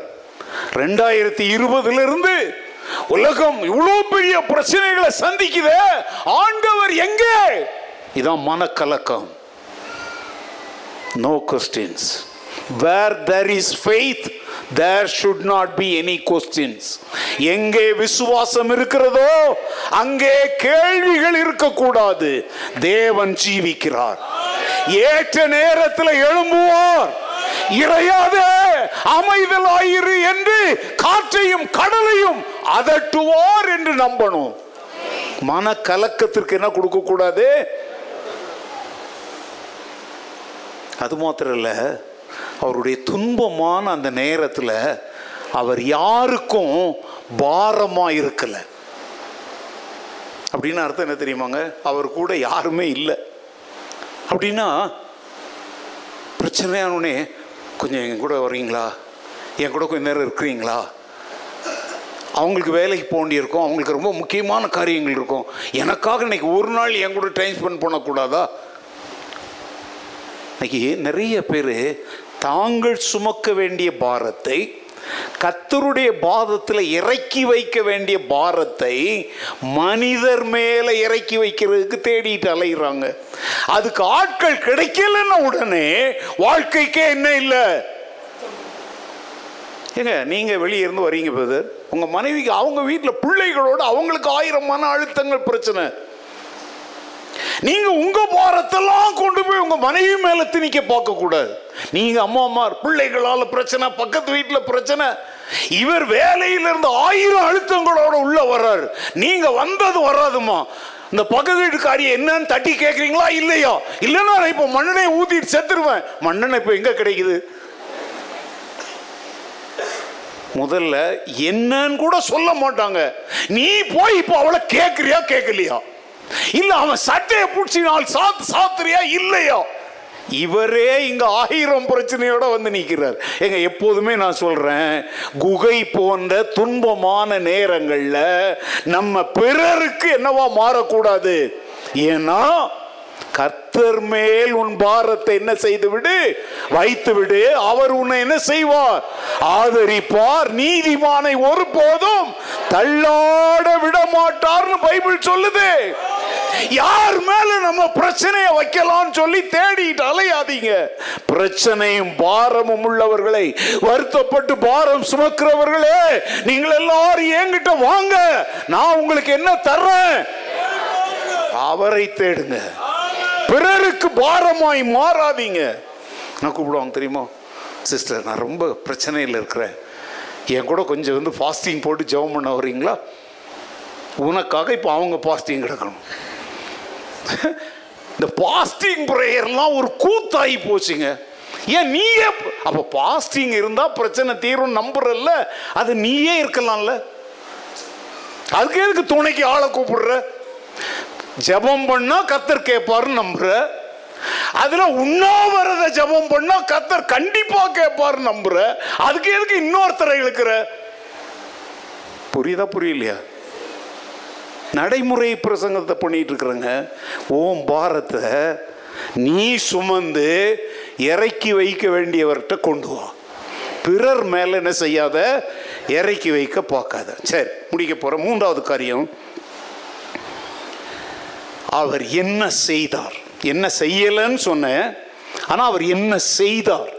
ரெண்டாயிரத்தி இருபதுல இருந்து உலகம் இவ்வளவு பெரிய பிரச்சனைகளை சந்திக்குதே. ஆண்டவர் எங்கே? இதான் மனக்கலக்கம். No questions where there is faith there should not be any questions எங்கே விசுவாசம் இருக்கிறதோ அங்கே கேள்விகள் இருக்கக்கூடாது. தேவன் ஜீவிக்கிறார். ஏற்ற நேரத்தில் எழும்புவார் இறையாதே அமைதலாயிரு என்று காற்றையும் கடலையும் அதட்டுவார் என்று நம்பணும். மன கலக்கத்திற்கு என்ன கொடுக்க கூடாது? அது மாத்திரம் இல்ல அவருடைய துன்பமான அந்த நேரத்தில் அவர் யாருக்கும் பாரமா இருக்கல அப்படின்னு அர்த்தம் என்ன தெரியுமாங்க? அவர் கூட யாருமே இல்லை. அப்படின்னா பிரச்சனையானே கொஞ்சம் என் கூட வரீங்களா என் கூட கொஞ்சம் நேரம் இருக்கிறீங்களா? அவங்களுக்கு வேலைக்கு போக வேண்டியிருக்கும். அவங்களுக்கு ரொம்ப முக்கியமான காரியங்கள் இருக்கும். எனக்காக இன்னைக்கு ஒரு நாள் என் கூட டைம் ஸ்பெண்ட் பண்ணக்கூடாதா? இன்றைக்கி நிறைய பேர் தாங்கள் சுமக்க வேண்டிய பாரத்தை கத்தருடைய பாதத்தில் இறக்கி வைக்க வேண்டிய பாரத்தை மனிதர் மேலே இறக்கி வைக்கிறதுக்கு தேடிட்டு அலைகிறாங்க அதுக்கு ஆட்கள் கிடைக்கலன்னா உடனே வாழ்க்கைக்கே என்ன இல்லை? ஏங்க நீங்க வெளியே இருந்து வரீங்க பிரதர் உங்க மனைவிக்கு அவங்க வீட்டில் பிள்ளைகளோடு அவங்களுக்கு ஆயிரம் மன அழுத்தங்கள் பிரச்சனை. நீங்க உங்க பாரத்தெல்லாம் கொண்டு போய் உங்க மனைவி மேல திணிக்க பார்க்க கூடாது நீங்க அம்மா அம்மா பிள்ளைகளால பிரச்சனை பக்கத்து வீட்டுல பிரச்சனை. இவர் வேலையில இருந்து ஆயிரம் அழுத்தங்களோட உள்ள வர்றாரு. நீங்க வந்தது வராதுமா. இந்த பக்கத்து வீட்டுக்காரிய என்னன்னு தட்டி கேட்குறீங்களா இல்லையா? இல்லைன்னா நான் இப்போ மண்ணனை ஊத்திட்டு செத்துருவேன். மண்ணனை இப்போ எங்க கிடைக்குது? முதல்ல என்னன்னு கூட சொல்ல மாட்டாங்க. நீ போய் இப்போ அவளை கேட்குறியா கேட்கலையா இல்ல அவன் சட்டையை பிடிச்சி சாத் சாத்திரியா இல்லையா? இவரே இங்க ஆயிரம் பிரச்சனையோட வந்து நிற்கிறார் எங்க எப்போதுமே நான் சொல்றேன் குகை போன்ற துன்பமான நேரங்கள்ல நம்ம பிறருக்கு என்னவா மாறக்கூடாது? ஏன்னா கர்த்தர் மேல் உன் பாரத்தை என்ன செய்து விடு வைத்து விடு அவர் உன்னை என்ன செய்வார்? ஆதரிப்பார். நீதிமானை ஒருபோதும் தள்ளாட விட மாட்டார்னு பைபிள் சொல்லுது. யார் மேல நம்ம பிரச்சனையை வைக்கலாம்னு சொல்லி தேடிட்டு அலையாதீங்க. பிரச்சனையும் பாரமும் உள்ளவர்களை வருத்தப்பட்டு பாரம் சுமக்கிறவர்களே நீங்கள் எல்லாரும் என்கிட்ட வாங்க. நான் உங்களுக்கு என்ன தர்றேன்? அவரை தேடுங்க. பிறருக்கு பாரமாய் மாறாதீங்க. நான் கூப்பிடுவாங்க தெரியுமா? சிஸ்டர் நான் ரொம்ப பிரச்சனையில் இருக்கிறேன். என் கூட கொஞ்சம் வந்து ஃபாஸ்டிங் போட்டு ஜெபம் பண்ண வரீங்களா உனக்காக இப்போ அவங்க ஃபாஸ்டிங் கிடக்கணும். இந்த பாஸ்டிங் ப்ரேயர்லாம் ஒரு கூத்தாகி போச்சுங்க. ஏன் நீயே அப்போ பாஸ்டிங் இருந்தால் பிரச்சனை தீரும் நம்புறல்ல. அது நீயே இருக்கலாம்ல. அதுக்கு எதுக்கு துணைக்கு ஆளை கூப்பிடுற? ஜெபம் பண்ணா கத்தர் கேட்பாருன்னு நம்புற. அதுல உண்ணாவிரத ஜெபம் பண்ணா கத்தர் கண்டிப்பா கேட்பாரு நம்புற. அதுக்கு எதுக்கு இன்னொருத்தரை இழுக்கிற? புரியுதா புரியலையா? நடைமுறை பிரசங்கத்தை பண்ணிட்டு இருக்கிறங்க. ஓம் பாரத்தை நீ சுமந்து இறக்கி வைக்க வேண்டியவர்கிட்ட கொண்டு வா. பிறர் மேல என்ன செய்யாத? இறக்கி வைக்க பார்க்காத. சரி முடிக்க போற மூன்றாவது காரியம். அவர் என்ன செய்தார்? என்ன செய்யலன்னு சொன்னேன். ஆனா அவர் என்ன செய்தார்?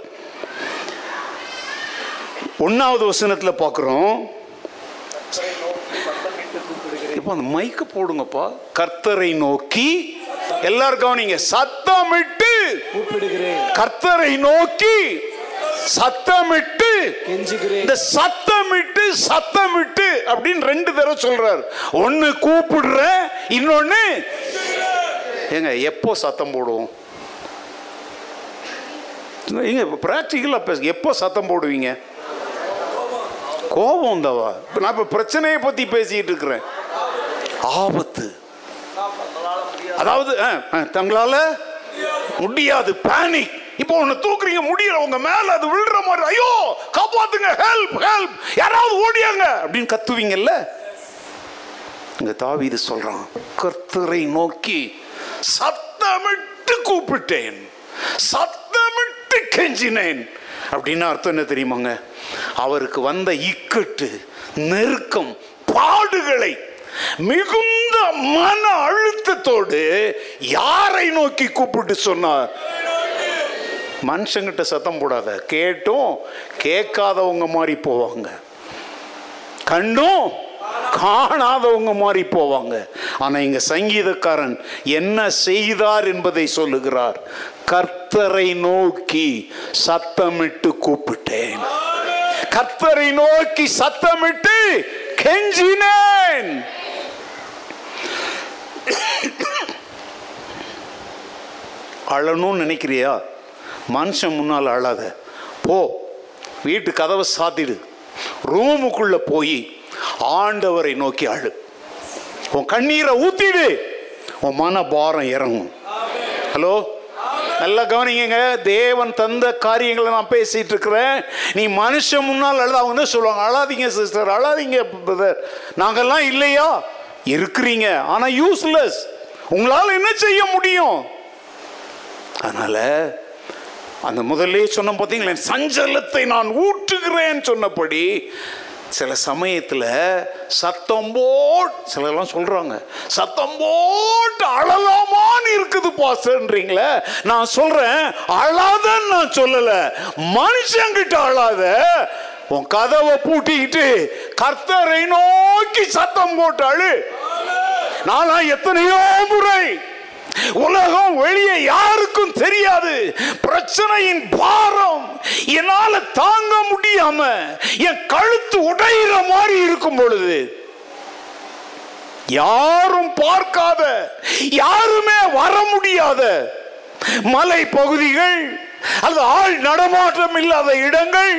ஒன்னாவது வசனத்துல பார்க்குறோம். இப்போ அந்த மைக்க போடுங்கப்பா. கர்த்தரை நோக்கி எல்லாரும் கவனிங்க. சத்தமிட்டு கர்த்தரை நோக்கி சத்தமிட்டு இந்த சத்தமிட்டு சத்தமிட்டு அப்படின்னு ரெண்டு தடவை சொல்றார். ஒன்னு கூப்பிடுற இன்னொன்னு ஏங்க எப்போ சத்தம் போடுவோம்? ஏங்க ப்ராக்டிக்கலாக பேச எப்போ சத்தம் போடுவீங்க? கோபம் தவா இப்போ நான் இப்போ பிரச்சனையை பற்றி பேசிட்டு இருக்கிறேன். ஆபத்து. அதாவது தங்களால முடியாது. பேனிக் இப்போ உன்னை தூக்குறீங்க முடியல. உங்க மேல அது விழுற மாதிரி ஐயோ காப்பாத்துங்க ஹெல்ப் ஹெல்ப் யாராவது ஓடியாங்க அப்படின்னு கத்துவீங்கல்ல? இங்க தாவீது சொல்றான் கர்த்தரை நோக்கி சத்தமிட்டு கூப்பிட்டேன். சத்தமிட்டு கெஞ்சினேன். அப்படின்னு அர்த்தம் என்ன தெரியுமாங்க? அவருக்கு வந்த இக்கட்டு நெருக்கம் பாடுகளை மிகுந்த மன அழுத்தத்தோடு யாரை நோக்கி கூப்பிட்டு சொன்னார்? மனுஷங்கிட்ட சத்தம் போடாத. கேட்டும் கேட்காதவங்க மாதிரி போவாங்க. கண்டும் காணாதவங்க மாதிரி போவாங்க. ஆனா இங்க சங்கீதக்காரன் என்ன செய்தார் என்பதை சொல்லுகிறார். கர்த்தரை நோக்கி சத்தமிட்டு கூப்பிட்டேன். கர்த்தரை நோக்கி சத்தமிட்டு கெஞ்சினேன். அழணும்னு நினைக்கிறியா? மனுஷன் முன்னால் அழாத. போ வீட்டு கதவை சாத்திடு. ரூமுக்குள்ள போய் ஆண்டவரை நோக்கி அழு. உன் கண்ணீரை ஊத்திடு. உன் மன பாரம் இறங்கும். ஹலோ? நல்லா கவனிங்க தேவன் தந்த காரியங்களை நான் பேசிட்டு இருக்கிறேன். நீ மனுஷன் முன்னால் அழுத அவங்க தான் சொல்லுவாங்க? அழாதீங்க சிஸ்டர் அழாதீங்க பிரதர் நாங்கள்லாம் இல்லையா? இருக்கிறீங்க. ஆனால் யூஸ்லெஸ் உங்களால் என்ன செய்ய முடியும்? அதனால அந்த முதல்ல சொன்ன பார்த்தீங்களே சஞ்சலத்தை நான் ஊற்றுகிறேன் சொன்னபடி சில சமயத்தில் சத்தம் போட் சிலர்லாம் சொல்கிறாங்க சத்தம் போட்டு அழலாமான்னு இருக்குது பாஸ்டர்ன்றீங்களே நான் சொல்கிறேன் அழாதன்னு நான் சொல்லலை மனுஷங்கிட்ட அழாத உன் கதவை பூட்டிக்கிட்டு கர்த்தரை நோக்கி சத்தம் போட்டு அழு. நானா எத்தனையோ முறை உலகம் வெளியே யாருக்கும் தெரியாது. பிரச்சனையின் பாரம் என்னால தாங்க முடியாம என் கழுத்து உடையிற மாதிரி இருக்கும் பொழுது யாரும் பார்க்காத யாருமே வர முடியாத மலை பகுதிகள் அல்லது ஆள் நடமாட்டம் இல்லாத இடங்கள்.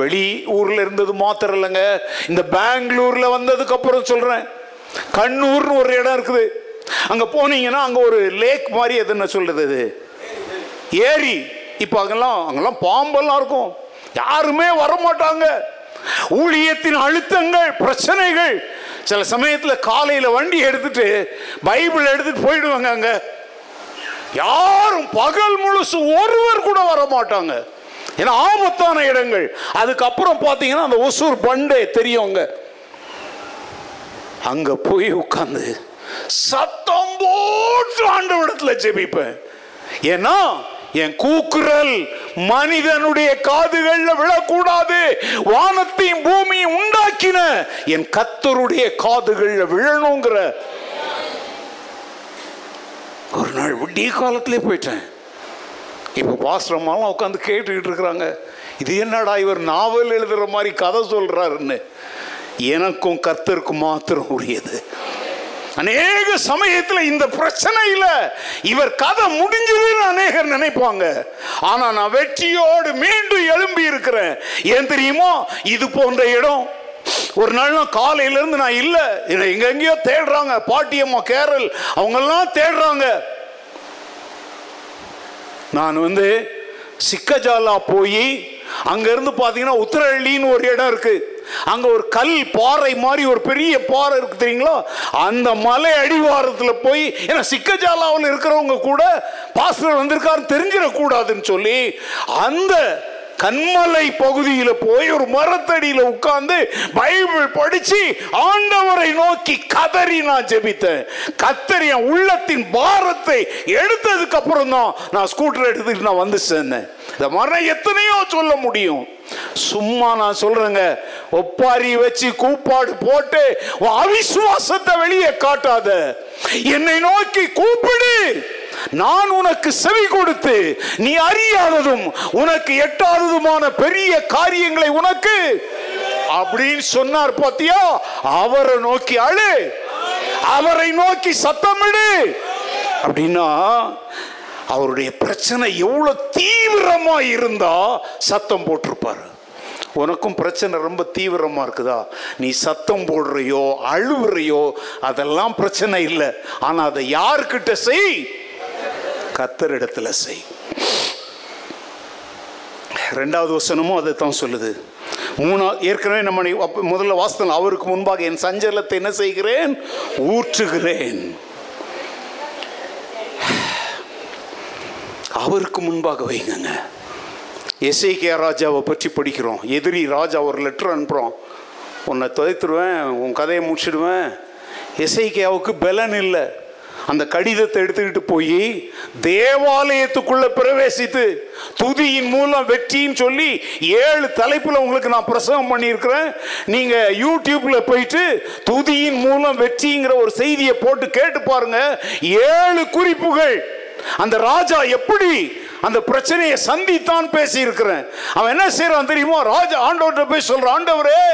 வெளி ஊர்ல இருந்தது மாத்திரம் இல்லைங்க. இந்த பெங்களூர்ல வந்ததுக்கு அப்புறம் சொல்றேன். கண்ணூர்னு ஒரு இடம் இருக்குது. அங்கே போனீங்கன்னா அங்கே ஒரு லேக் மாதிரி எதுன்னு சொல்கிறது அது ஏரி. இப்போ அங்கெல்லாம் அங்கெல்லாம் பாம்பெல்லாம் இருக்கும். யாருமே வரமாட்டாங்க. ஊழியத்தின் அழுத்தங்கள் பிரச்சனைகள். சில சமயத்தில் காலையில் வண்டி எடுத்துட்டு பைபிள் எடுத்துட்டு போயிடுவாங்க அங்கே. யாரும் பகல் முழுசு ஒருவர் கூட வர மாட்டாங்க ஏன்னா ஆபத்தான இடங்கள். அதுக்கப்புறம் பார்த்தீங்கன்னா அந்த ஒசூர் பண்டே தெரியும் அங்கே. அங்கே போய் உட்காந்து சத்தம் போட்டு ஆண்டவரிடத்துல ஜெபிப்பேன். ஏன்னா என் கூக்குரல் மனிதனுடைய காதுகள்ல விழக்கூடாது. வானத்தையும் பூமியும் உண்டாக்கின என் கத்தருடைய காதுகள்ல விழணுங்கிற. ஒரு நாள் விடிய காலத்திலே போயிட்டேன். இப்போ பாஸ்ரமாலாம் உட்காந்து கேட்டுக்கிட்டு இருக்கிறாங்க. இது என்னடா இவர் நாவல் எழுதுற மாதிரி கதை சொல்றாருன்னு. எனக்கும் கத்தருக்கு மாத்திரம் உரியது. அநேக சமயத்தில் இந்த பிரச்சனையில் இவர் கதை முடிஞ்சதுன்னு அநேகர் நினைப்பாங்க. ஆனால் நான் வெற்றியோடு மீண்டும் எழும்பி இருக்கிறேன். ஏன் தெரியுமோ? இது போன்ற இடம். ஒரு நாள் நான் காலையிலேருந்து நான் இல்லை. என்னை எங்க எங்கேயோ தேடுறாங்க பாட்டியம்மா கேரல் அவங்கெல்லாம் தேடுறாங்க. நான் வந்து சிக்கஜாலா போய் அங்கேருந்து பார்த்தீங்கன்னா பாத்தீங்கன்னா உத்தரஹள்ளின்னு ஒரு இடம் இருக்குது அங்க ஒரு கல் பாறை மாதிரி ஒரு பெரிய பாறை இருக்கு தெரியுங்களா? அந்த மலை அடிவாரத்தில் போய் ஏன்னா சிக்கஜாலாவில் இருக்கிறவங்க கூட பாஸ்டர் வந்திருக்காரு தெரிஞ்சிடக்கூடாதுன்னு சொல்லி அந்த கண்மலை பகுதியில் போய் ஒரு மரத்தடியில் உட்கார்ந்து பைபிள் படிச்சு ஆண்டவரை நோக்கி கதறி நான் ஜெபித்தேன். கத்தரி என் உள்ளத்தின் பாரத்தை எடுத்ததுக்கு அப்புறம் தான் நான் ஸ்கூட்டர் எடுத்துட்டு நான் வந்து சேர்ந்தேன். இந்த மரம் எத்தனையோ சொல்ல முடியும். சும்மா நான் சொல்றேங்க ஒப்பாரி வச்சு கூப்பாடு போட்டு அவிசுவாசத்தை வெளியே காட்டாத. என்னை நோக்கி கூப்பிடு. நான் உனக்கு செவி கொடுத்து நீ அறியாததும் உனக்கு எட்டாததுமான பெரிய காரியங்களை உனக்கு அப்படின்னு சொன்னார் பாத்தியா? அவரை நோக்கி அழு. அவரை நோக்கி சத்தமிடு. அப்படின்னா அவருடைய பிரச்சனை எவ்வளவு தீவிரமா இருந்தா சத்தம் போட்டிருப்பாரு. உனக்கும் பிரச்சனை ரொம்ப தீவிரமா இருக்குதா? நீ சத்தம் போடுறையோ அழுவுறையோ அதெல்லாம் பிரச்சனை இல்லை. ஆனா அதை யார்கிட்ட செய்? கத்தரிடத்துல செய். ரெண்டாவது வசனமும் அதை தான் சொல்லுது. மூணா ஏற்கனவே நம்ம முதல்ல வாஸ்தவம் அவருக்கு முன்பாக என் சஞ்சலத்தை என்ன செய்கிறேன்? ஊற்றுகிறேன். அவருக்கு முன்பாக வைங்கங்க. எஸ்ஐகே ராஜாவை பற்றி படிக்கிறோம். எதிரி ராஜா ஒரு லெட்டர் அனுப்புகிறோம் உன்னை துதைத்துருவேன் உன் கதையை முடிச்சிடுவேன். எஸ்ஐகேவுக்கு பலன் இல்லை. அந்த கடிதத்தை எடுத்துக்கிட்டு போய் தேவாலயத்துக்குள்ள பிரவேசித்து துதியின் மூலம் வெற்றின்னு சொல்லி ஏழு தலைப்புல உங்களுக்கு நான் பிரசவம் பண்ணியிருக்கிறேன். நீங்க யூடியூப்ல போயிட்டு துதியின் மூலம் வெற்றிங்கிற ஒரு செய்தியை போட்டு கேட்டு பாருங்க. ஏழு குறிப்புகள். அந்த ராஜா எப்படி அந்த பிரச்சனையை சந்தித்தான் பேசி இருக்கிறேன் அவன் என்ன செய்யறான் தெரியுமா? ராஜா ஆண்டவர்கிட்ட போய் சொல்றான் ஆண்டவரே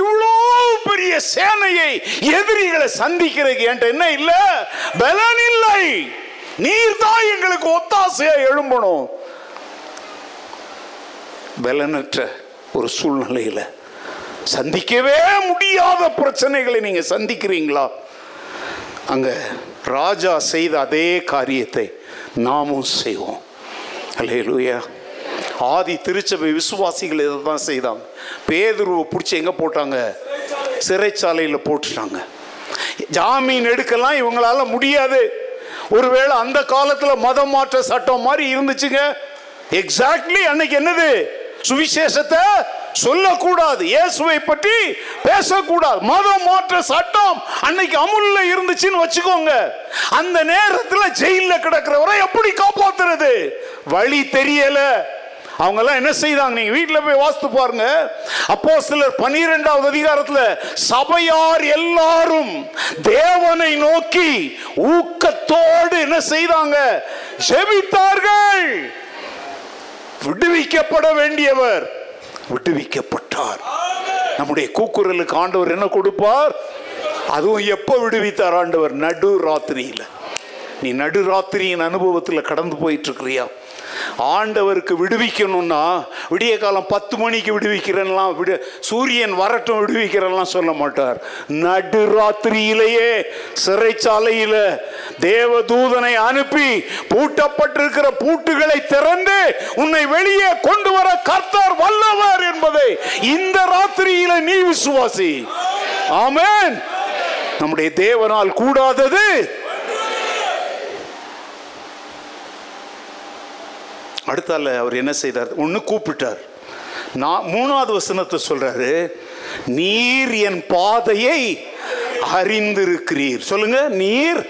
இவ்வளோ பெரிய சேனையை எதிரிகளை சந்திக்கிறதுக்கு என்கிட்ட என்ன இல்லை? பலன் இல்லை. நீர் தான் எங்களுக்கு ஒத்தாசையா எழும்பணும். பலனற்ற ஒரு சூழ்நிலையில சந்திக்கவே முடியாத பிரச்சனைகளை நீங்க சந்திக்கிறீங்களா? அங்க ராஜா செய்த அதே காரியத்தை நாமும் செய்வோம். அல்லேலூயா ஆதி திருச்சபை விசுவாசிகள் இதை தான் செய்தாங்க. பேதுருவை பிடிச்சி எங்கே போட்டாங்க? சிறைச்சாலையில் போட்டுட்டாங்க. ஜாமீன் எடுக்கலாம் இவங்களால முடியாது. ஒருவேளை அந்த காலத்தில் மதம் மாற்ற சட்டம் மாதிரி இருந்துச்சுங்க. எக்ஸாக்ட்லி அன்னைக்கு என்னது? சுவிசேஷத்தை சொல்லக்கூடாது. இயேசுவை பற்றி பேசக்கூடாது. மதம் மாற்ற சட்டம் அன்னைக்கு அமுல்ல இருந்துச்சுன்னு வச்சுக்கோங்க. அந்த நேரத்தில் ஜெயிலில் கிடக்கிறவரை எப்படி காப்பாத்துறது? வழி தெரியல. அவங்க எல்லாம் என்ன செய்தாங்க? நீங்க வீட்டில் போய் வாஸ்து பாருங்க. அப்போ சிலர் பனிரெண்டாவது அதிகாரத்தில் சபையார் எல்லாரும் தேவனை நோக்கி ஊக்கத்தோடு என்ன செய்தாங்க? ஜெபித்தார்கள். விடுவிக்கப்பட வேண்டியவர். விடுவிக்கப்பட்டார். நம்முடைய கூக்குரலுக்கு ஆண்டவர் என்ன கொடுப்பார்? அதுவும் எப்போ விடுவித்தார் ஆண்டவர்? நடு ராத்திரியில் நீ நடு ராத்திரியின் அனுபவத்தில் கடந்து போயிட்டு இருக்கிறியா ஆண்டவருக்கு விடுவிக்கணும்னா விடிய காலம் பத்து மணிக்கு விடுவிக்கிறேன்லாம் விடு சூரியன் வரட்டும் விடுவிக்கிறேன்லாம் சொல்ல மாட்டார். நடு ராத்திரியிலேயே சிறைச்சாலையில தேவதூதனை அனுப்பி பூட்டப்பட்டிருக்கிற பூட்டுகளை திறந்து உன்னை வெளியே கொண்டு வர கர்த்தர் வல்லவர் என்பதை இந்த ராத்திரியில நீ விசுவாசி. ஆமேன். நம்முடைய தேவனால் கூடாதது அடுத்தால அவர் என்ன செய்தார்? ஒன்று கூப்பிட்டார். நான் மூணாவது வசனத்தை சொல்றாரு நீர் என் பாதையை அறிந்திருக்கிறீர். சொல்லுங்க நீர்.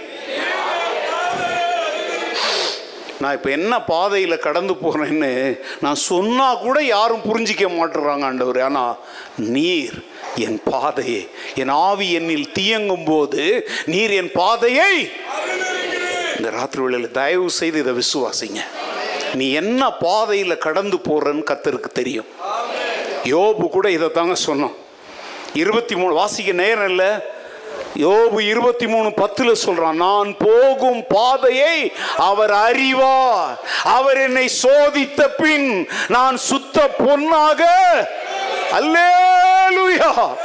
நான் இப்போ என்ன பாதையில் கடந்து போகிறேன்னு நான் சொன்னால் கூட யாரும் புரிஞ்சிக்க மாட்டுறாங்க ஆண்டவர். ஆனால் நீர் என் பாதையை. என் ஆவி என்னில் தீயங்கும் போது நீர் என் பாதையை இந்த ராத்திரி வேளையில் தயவு செய்து இதை விசுவாசிங்க. நீ என்ன பாதையில் கடந்து போறன்னு கத்தருக்கு தெரியும். யோபு கூட இதை தாங்க சொன்னான். இருபத்தி மூணு வாசிக்க நேரம் இல்லை. யோபு இருபத்தி மூணு பத்தில் சொல்றான் நான் போகும் பாதையை அவர் அறிவார். அவர் என்னை சோதித்த பின் நான் சுத்த பொன்னாக. அல்லேலூயா!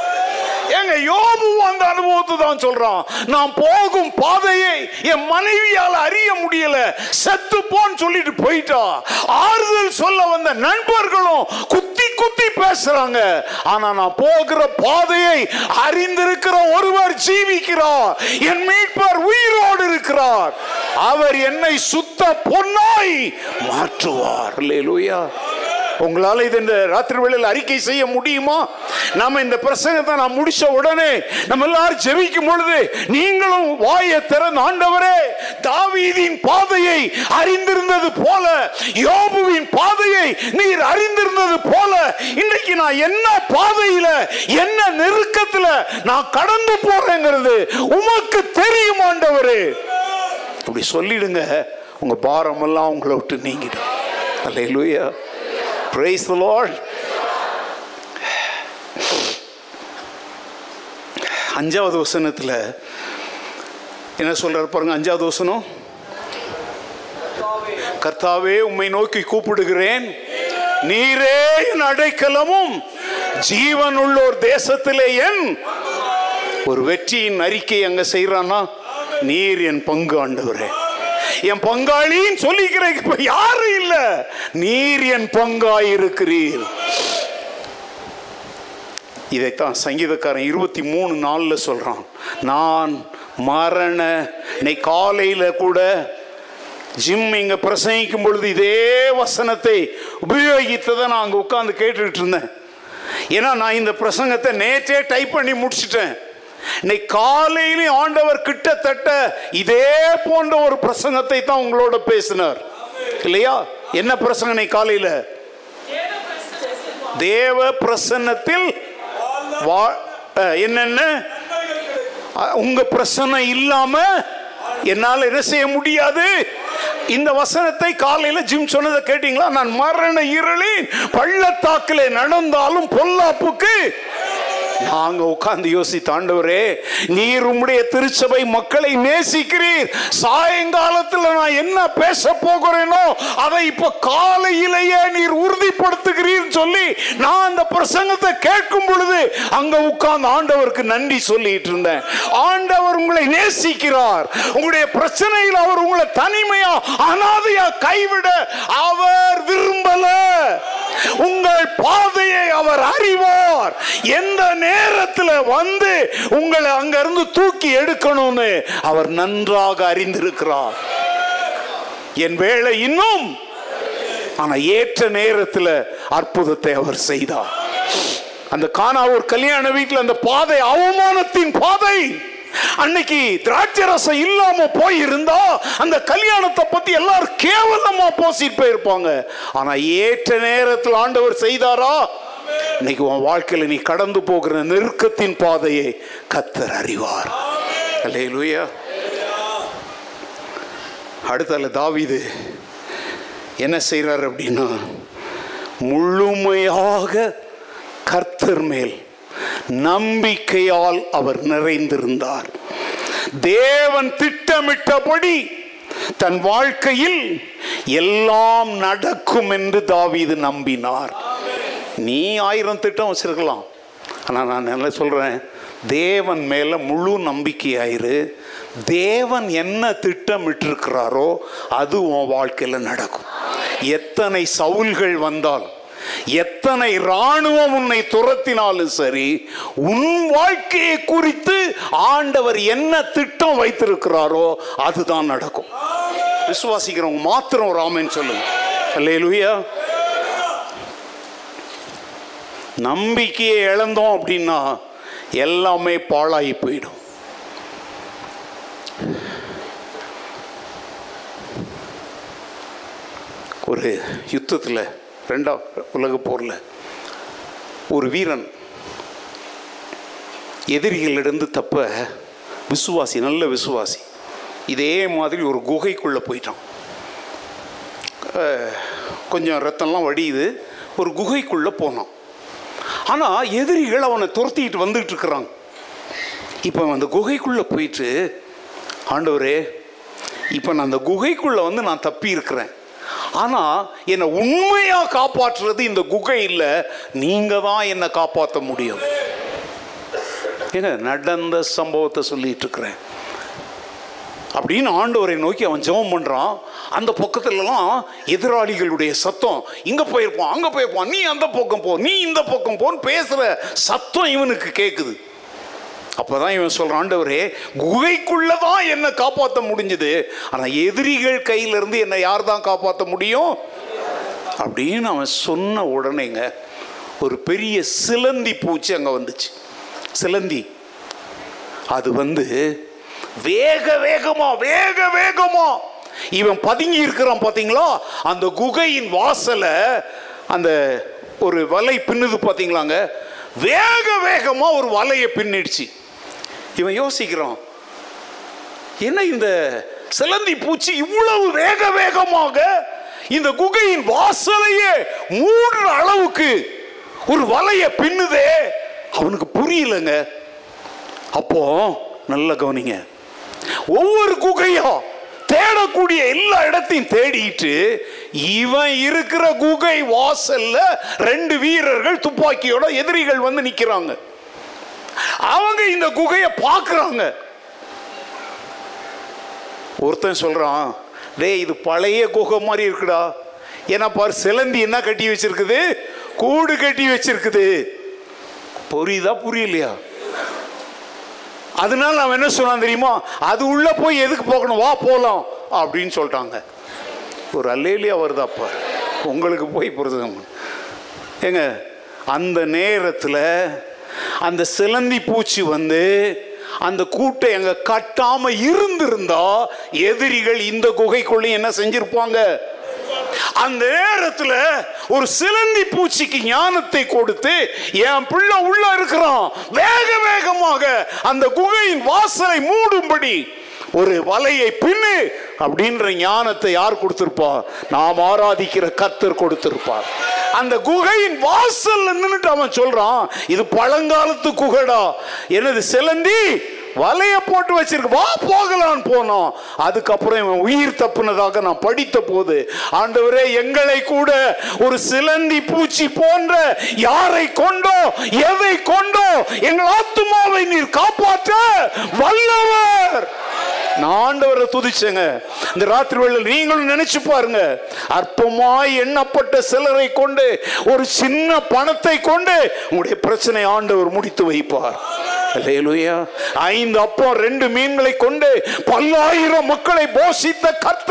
ஏங்க யோபு அந்த அனுபவத்தை தான் சொல்றான். நான் போகும் பாதையை என் மனைவியால் அறிய முடியல. செத்து போன்னு சொல்லிட்டு போயிட்டா. ஆறுதல் சொல்ல வந்த நண்பர்களும் குத்தி குத்தி பேசுறாங்க. ஆனா நான் போகிற பாதையை அறிந்திருக்கிற ஒருவர் ஜீவிக்கிறார். என் மீட்பர் உயிரோடு இருக்கிறார். அவர் என்னை சுத்த பொன்னாய் மாற்றுவார். லேலுயா உங்களால் இது இந்த ராத்திரி வேளையில் அறிக்கை செய்ய முடியுமா? நாம இந்த பிரசங்கத்தை நான் முடிச்ச உடனே நம்ம எல்லாரும் ஜெபிக்கும் பொழுது நீங்களும் வாயை திறந்து ஆண்டவரே தாவீதின் பாதையை அறிந்திருந்தது போல யோபுவின் பாதையை நீர் அறிந்திருந்தது போல இன்றைக்கு நான் என்ன பாதையில என்ன நெருக்கத்தில் நான் கடந்து போறேங்கிறது உமக்கு தெரியும் ஆண்டவரே. அப்படி சொல்லிடுங்க உங்கள் பாரமெல்லாம் உங்களை விட்டு நீங்கிடும். அல்லேலூயா. Praise the lord. அஞ்சாவது வசனத்தில் என்ன சொல்கிறார் பாருங்க அஞ்சாவது வசனம். கர்த்தாவே உம்மை நோக்கி கூப்பிடுகிறேன். நீரே என் அடைக்கலமும் ஜீவன் உள்ளோர் தேசத்திலே என் ஒரு வெற்றியின் அறிக்கை அங்க செய்யறானா நீர் என் பங்கு ஆண்டவரே. என் பங்காளின்னு சொல்லிக்கிற இப்ப யாரும் இல்ல. நீர் என் பங்காயிருக்கிறீர். இதைத்தான் சங்கீதக்காரன் இருபத்தி மூணு நாளில் சொல்கிறான் நான் மரண இன்னைக்கு காலையில் கூட ஜிம் இங்கே பிரசங்கிக்கும் பொழுது இதே வசனத்தை உபயோகித்ததை நான் அங்கே உட்காந்து கேட்டுக்கிட்டு இருந்தேன். ஏன்னா நான் இந்த பிரசங்கத்தை நேற்றே டைப் பண்ணி முடிச்சிட்டேன். இன்னைக்கு காலையிலையும் ஆண்டவர் கிட்டத்தட்ட இதே போன்ற ஒரு பிரசங்கத்தை தான் உங்களோட பேசினார். இல்லையா? என்ன பிரசங்கம் நீ காலையில? தேவ பிரசன்னத்தில் என்னென்ன? உங்க பிரசன்னம் இல்லாம என்னால் என்ன செய்ய முடியாது? இந்த வசனத்தை காலையில ஜிம் சொன்னதை கேட்டீங்களா? நான் மரண இருளின் பள்ளத்தாக்கிலே நடந்தாலும் பொல்லாப்புக்கு நாங்க உட்கார்ந்து யோசித்து ஆண்டவரே நீர் உம்முடைய திருச்சபை மக்களை நேசிக்கிறீர். சாயங்காலத்தில் நான் என்ன பேச போகிறேனோ அதை இப்ப காலையிலேயே நீர் உறுதிப்படுத்துகிறீர் சொல்லி நான் அந்த பிரசங்கத்தை கேட்கும் பொழுது அங்க உட்கார்ந்து ஆண்டவருக்கு நன்றி சொல்லிட்டு இருந்தேன். ஆண்டவர் உங்களை நேசிக்கிறார். உங்களுடைய பிரச்சனையில் அவர் உங்களை தனிமையா அனாதையா கைவிட அவர் விரும்பல. உங்கள் பாதையை அவர் அறிவார். எந்த நேரத்தில் வந்து உங்களை அங்கிருந்து தூக்கி எடுக்கணும்னு அவர் நன்றாக அறிந்திருக்கிறார். என் வேலை இன்னும். ஆனா ஏற்ற நேரத்தில் அற்புதத்தை அவர் செய்தார். அந்த காணாவூர் கல்யாண வீட்டில் அந்த பாதை அவமானத்தின் பாதை. அன்னைக்கு திராட்சை ரசம் இல்லாம போயிருந்தா அந்த கல்யாணத்தை பத்தி எல்லாரும் கேவலமா போசிட்டு போயிருப்பாங்க. ஆனா ஏற்ற நேரத்தில் ஆண்டவர் செய்தாரா? இன்னைக்கு உன் வாழ்க்கையில நீ கடந்து போகிற நெருக்கத்தின் பாதையை கத்தர் அறிவார். அடுத்தால தாவீது என்ன செய்றார் அப்படின்னா முழுமையாக கர்த்தர் மேல் நம்பிக்கையால் அவர் நிறைந்திருந்தார். தேவன் திட்டமிட்டபடி தன் வாழ்க்கையில் எல்லாம் நடக்கும் என்று தாவீது நம்பினார். நீ ஆயிரம் திட்டம் வச்சுருக்கலாம். ஆனால் நான் என்ன சொல்கிறேன் தேவன் மேலே முழு நம்பிக்கையாயிரு. தேவன் என்ன திட்டமிட்டிருக்கிறாரோ அது உன் வாழ்க்கையில் நடக்கும். எத்தனை சவுல்கள் வந்தாலும் எத்தனை இராணுவம் உன்னை துரத்தினாலும் சரி உன் வாழ்க்கையை குறித்து ஆண்டவர் என்ன திட்டம் வைத்திருக்கிறாரோ அதுதான் நடக்கும். விசுவாசிக்கிறவங்க மாத்திரம் ராமன் சொல்லுங்க. அல்லேலூயா நம்பிக்கையை இழந்தோம் அப்படின்னா எல்லாமே பாழாகி போயிடும். ஒரு யுத்தத்தில் ரெண்டாம் உலக போரில் ஒரு வீரன் எதிரிகளிலிருந்து தப்ப விசுவாசி நல்ல விசுவாசி இதே மாதிரி ஒரு குகைக்குள்ளே போயிட்டான். கொஞ்சம் ரத்தம்லாம் வடியுது. ஒரு குகைக்குள்ளே போனான். ஆனால் எதிரிகள் அவனை துரத்திக்கிட்டு வந்துட்டு இருக்கிறாங்க. இப்போ அந்த குகைக்குள்ளே போயிட்டு ஆண்டவரே இப்போ நான் அந்த குகைக்குள்ளே வந்து நான் தப்பி இருக்கிறேன். ஆனால் என்னை உண்மையாக காப்பாற்றுறது இந்த குகை இல்லை நீங்கள் தான் என்னை காப்பாற்ற முடியும். ஏங்க நடந்த சம்பவத்தை சொல்லிட்டு இருக்கிறேன். அப்படின்னு ஆண்டவரை நோக்கி அவன் ஜெபம் பண்ணுறான் அந்த பக்கத்துலலாம் எதிராளிகளுடைய சத்தம் இங்கே போயிருப்பான் அங்கே போயிருப்பான் நீ அந்த பக்கம் போ நீ இந்த பக்கம் போன்னு பேசுகிற சத்தம் இவனுக்கு கேட்குது அப்போ தான் இவன் சொல்கிறான் ஆண்டவரே குகைக்குள்ளே தான் என்னை காப்பாற்ற முடிஞ்சுது. ஆனால் எதிரிகள் கையிலேருந்து என்னை யார் தான் காப்பாற்ற முடியும்? அப்படின்னு அவன் சொன்ன உடனேங்க ஒரு பெரிய சிலந்தி பூச்சி அங்கே வந்துச்சு. சிலந்தி. அது வந்து வேக வேகமா வேக வேகமா. இவன் பதுங்கி இருக்கிறான் பார்த்தீங்களா அந்த குகையின் வாசலை அந்த ஒரு வலை பின்னுது பார்த்தீங்களாங்க வேக வேகமா ஒரு வலையை பின்னிடுச்சு. இவன் யோசிக்கிறான் என்ன இந்த சிலந்தி பூச்சி இவ்வளவு வேக வேகமாக இந்த குகையின் வாசலையே மூடுற அளவுக்கு ஒரு வலையை பின்னுதே? அவனுக்கு புரியலங்க. அப்போ நல்ல கவனிங்க. ஒவ்வொரு குகையும் தேடக்கூடிய எல்லா இடத்தையும் தேடிட்டு இவன் இருக்கிற குகை வாசல்ல ரெண்டு வீரர்கள் துப்பாக்கியோட எதிரிகள் வந்து நிக்கிறாங்க. அவங்க இந்த குகையை பார்க்குறாங்க ஒருத்தன் சொல்றான் டேய் இது பழைய குகை மாதிரி இருக்குடா. ஏன்னா பாரு சிலந்தி என்ன கட்டி வச்சிருக்குது? கூடு கட்டி வச்சிருக்குது. புரியுதா புரியலையா? அதனால அவன் என்ன சொன்னான் தெரியுமா? அது உள்ள போய் எதுக்கு போகணும்? வா போகலாம் அப்படின்னு சொல்லிட்டாங்க. ஒரு அல்லேலியா வருதாப்பா உங்களுக்கு போய் புரிதுங்க ஏங்க அந்த நேரத்தில் அந்த சிலந்தி பூச்சி வந்து அந்த கூட்டை அங்கே கட்டாமல் இருந்திருந்தா எதிரிகள் இந்த குகைக்குள்ளே என்ன செஞ்சிருப்பாங்க? அந்த நேரத்தில் ஒரு சிலந்தி பூச்சிக்கு ஞானத்தை கொடுத்து என் பிள்ளை உள்ள இருக்கிறான். வேக வேகமாக அந்த குகையின் வாசலை மூடும்படி ஒரு வலையை பின்னு அப்படின்ற ஞானத்தை யார் கொடுத்திருப்பா? நாம் ஆராதிக்கிற கத்தர் கொடுத்திருப்பார். அந்த குகையின் வாசல்ல நின்றுட்டு அவன் சொல்றான் இது பழங்காலத்து குகைடா. எனது சிலந்தி? வலைய போட்டு வச்சிருக்கு. வா போகலான்னு போனோம். அதுக்கப்புறம் இவன் உயிர் தப்புனதாக நான் படித்த போது ஆண்டவரே எங்களை கூட ஒரு சிலந்தி பூச்சி போன்ற யாரை கொண்டோ எதை கொண்டோ எங்கள் ஆத்துமாவை நீர் காப்பாற்ற வல்லவர். நான் ஆண்டவரை துதிச்சேங்க. இந்த ராத்திரி வேளையில் நீங்களும் நினைச்சு பாருங்க. அற்பமாய் எண்ணப்பட்ட சிலரை கொண்டு ஒரு சின்ன பணத்தை கொண்டு உங்களுடைய பிரச்சனை ஆண்டவர் முடித்து வைப்பார். ஐந்து அப்போ ரெண்டு மீன்களை கொண்டு பல்லாயிரம் மக்களை போஷித்த கத்த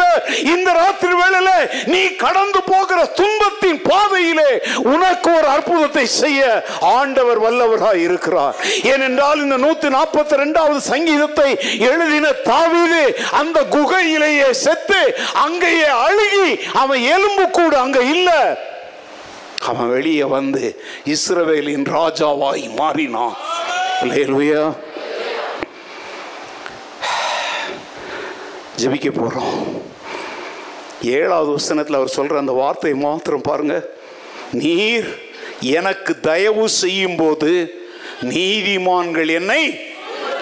இந்த ராத்திரி வேளையில நீ கடந்து போகிற துன்பத்தின் பாதையிலே உனக்கு ஒரு அற்புதத்தை செய்ய ஆண்டவர் வல்லவராய் இருக்கிறார். ஏனென்றால் இந்த நூத்தி நாற்பத்தி ரெண்டாவது சங்கீதத்தை எழுதின தாவீது அந்த குகையிலேயே செத்து அங்கேயே அழுகி அவன் எலும்பு கூட அங்க இல்ல. அவன் வெளியே வந்து இஸ்ரவேலின் ராஜாவாய் மாறினான். அல்லேலூயா ஜபிக்க போகிறோம் ஏழாவது வசனத்தில் அவர் சொல்கிற அந்த வார்த்தையை மாத்திரம் பாருங்க. நீர் எனக்கு தயவு செய்யும் போது நீதிமான்கள் என்னை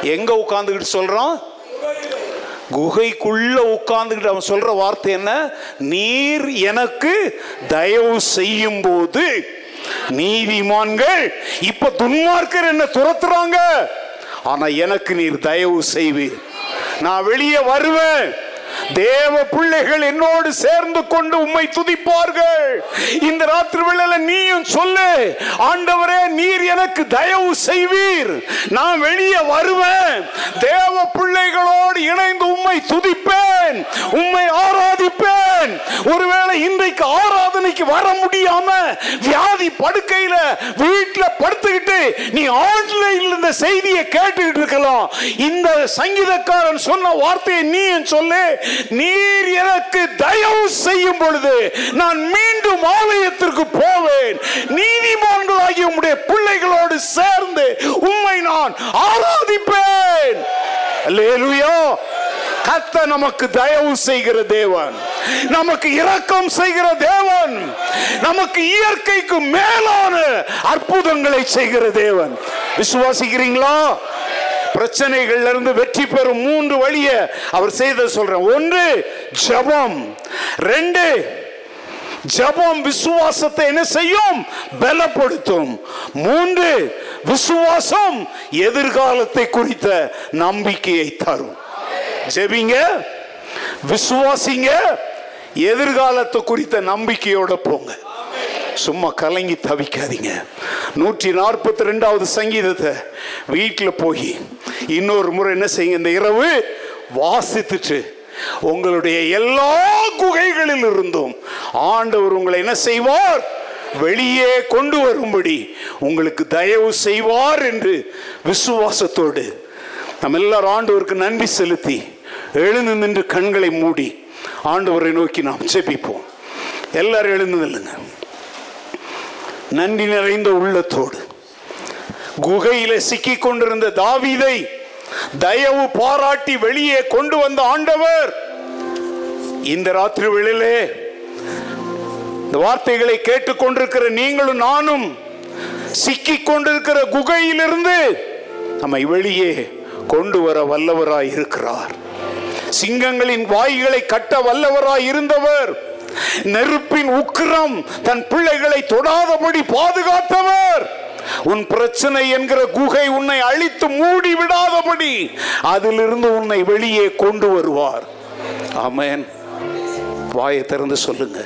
எங்க உட்காந்துக்கிட்டு சொல்றான்? குகைக்குள்ள உட்கார்ந்துக்கிட்டு அவன் சொல்ற வார்த்தை என்ன? நீர் எனக்கு தயவு செய்யும் போது நீதிமான்கள் இப்ப துன்மார்க்கர் என்ன துரத்துறாங்க. ஆனா எனக்கு நீர் தயவு செய்வீர் நான் வெளியே வருவேன். தேவ பிள்ளைகள் என்னோடு சேர்ந்து கொண்டு உம்மை துதிப்பார்கள். இந்த ராத்திரி வேளையில நீயும் சொல்லு ஆண்டவரே நீர் எனக்கு தயவு செய்வீர். நான் வெளியே வருவேன். தேவ பிள்ளைகளோடு இணைந்து உம்மை துதிப்பேன் உம்மை ஆராதிப்பேன். ஒருவேளை இன்றைக்கு ஆராதனைக்கு வர முடியாம வியாதி படுக்கையில வீட்டுல படுத்துக்கிட்டு நீ ஆன்லைன்ல இந்த செய்தியை கேட்டுக்கிட்டு இருக்கலாம். இந்த சங்கீதக்காரன் சொன்ன வார்த்தையை நீ சொல்லு நீர் எனக்கு தயவு செய்யும் பொழுது நான் மீண்டும் ஆலயத்திற்கு போவேன். நீதிமான்களாகிய உம்முடைய பிள்ளைகளோடு சேர்ந்து உம்மை நான் ஆராதிப்பேன். அல்லேலூயா. கத்த நமக்கு தயவு செய்கிற தேவன். நமக்கு இரக்கம் செய்கிற தேவன். நமக்கு இயற்கைக்கு மேலான அற்புதங்களை செய்கிற தேவன். விசுவாசிக்கிறீங்களா? பிரச்சனைகள்ல இருந்து வெற்றி பெறும் மூன்று வழிய அவர் செய்த சொல்றேன். ஒன்று ஜபம். ரெண்டு ஜபம் விசுவாசத்தை என்ன செய்யும்? பலப்படுத்தும். மூன்று விசுவாசம் எதிர்காலத்தை குறித்த நம்பிக்கையை தரும். ஜெபிங்க. விசுவாசிங்க. எதிர்காலத்தை குறித்த நம்பிக்கையோட போங்க. சும்மா கலங்கி தவிக்காதீங்க. நூற்றி நாற்பத்தி ரெண்டாவது சங்கீதத்தை வீட்டில் போய் இன்னொரு முறை என்ன செய்யுங்க இந்த இரவு வாசித்துட்டு உங்களுடைய எல்லா குகைகளில் இருந்தும் ஆண்டவர் உங்களை என்ன செய்வார்? வெளியே கொண்டு வரும்படி உங்களுக்கு தயவு செய்வார் என்று விசுவாசத்தோடு நம்ம எல்லாரும் ஆண்டவருக்கு நன்றி செலுத்தி எழுந்து நின்று கண்களை மூடி ஆண்டவரை நோக்கி நாம் செபிப்போம் எல்லாரும் எழுந்து நில்லுங்க. நன்றி நிறைந்த உள்ளத்தோடு. குகையில சிக்கிக் கொண்டிருந்த தாவீதை தயவு பாராட்டி வெளியே கொண்டு வந்த ஆண்டவர். இந்த ராத்திரி வேளையிலே இந்த வார்த்தைகளை கேட்டுக்கொண்டிருக்கிற நீங்களும் நானும் சிக்கி கொண்டிருக்கிற குகையிலிருந்து நம்மை வெளியே கொண்டு வர வல்லவராய் இருக்கிறார் சிங்கங்களின் வாய்களை கட்ட வல்லவராய் இருந்தவர் நெருப்பின் உக்கிரம் தன் பிள்ளைகளை தொடாதபடி பாதுகாத்தவர். உன் பிரச்சனை என்கிற குகை உன்னை அழித்து மூடி விடாதபடி அதிலிருந்து உன்னை வெளியே கொண்டு வருவார். ஆமேன். வாயை திறந்து சொல்லுங்க.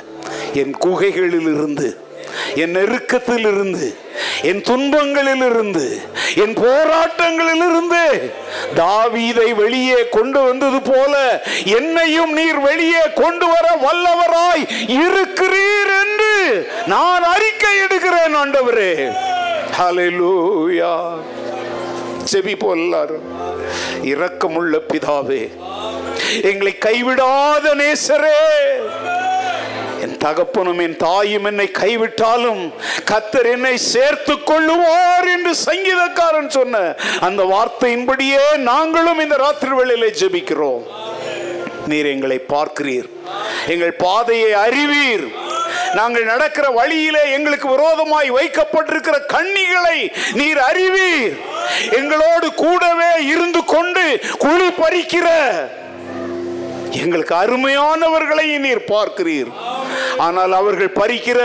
என் குகைகளில் இருந்து என் நெருக்கத்தில் இருந்து என் துன்பங்களில் இருந்து என் போராட்டங்களில் இருந்து தாவீதை வெளியே கொண்டு வந்தது போல என்னையும் நீர் வெளியே கொண்டு வர வல்லவராய் இருக்கிறீர் என்று நான் அறிக்கை எடுக்கிறேன் ஆண்டவரே. ஹலெலூயா செவி போல்லாரும் இரக்கமுள்ள பிதாவே எங்களை கைவிடாத நேசரே. என் தகப்பனும் என் தாயும் என்னை கைவிட்டாலும் கத்தர் என்னை சேர்த்து கொள்ளுவார் என்று சங்கீதக்காரன் சொன்ன அந்த வார்த்தையின்படியே நாங்களும் இந்த ராத்திரி வேளையிலே ஜெபிக்கிறோம். நீர் எங்களை பார்க்கிறீர். எங்கள் பாதையை அறிவீர். நாங்கள் நடக்கிற வழியிலே எங்களுக்கு விரோதமாய் வைக்கப்பட்டிருக்கிற கண்ணிகளை நீர் அறிவீர். எங்களோடு கூடவே இருந்து கொண்டு குழி பறிக்கிற எங்களுக்கு அருமையானவர்களை நீர் பார்க்கிறீர். ஆனால் அவர்கள் பறிக்கிற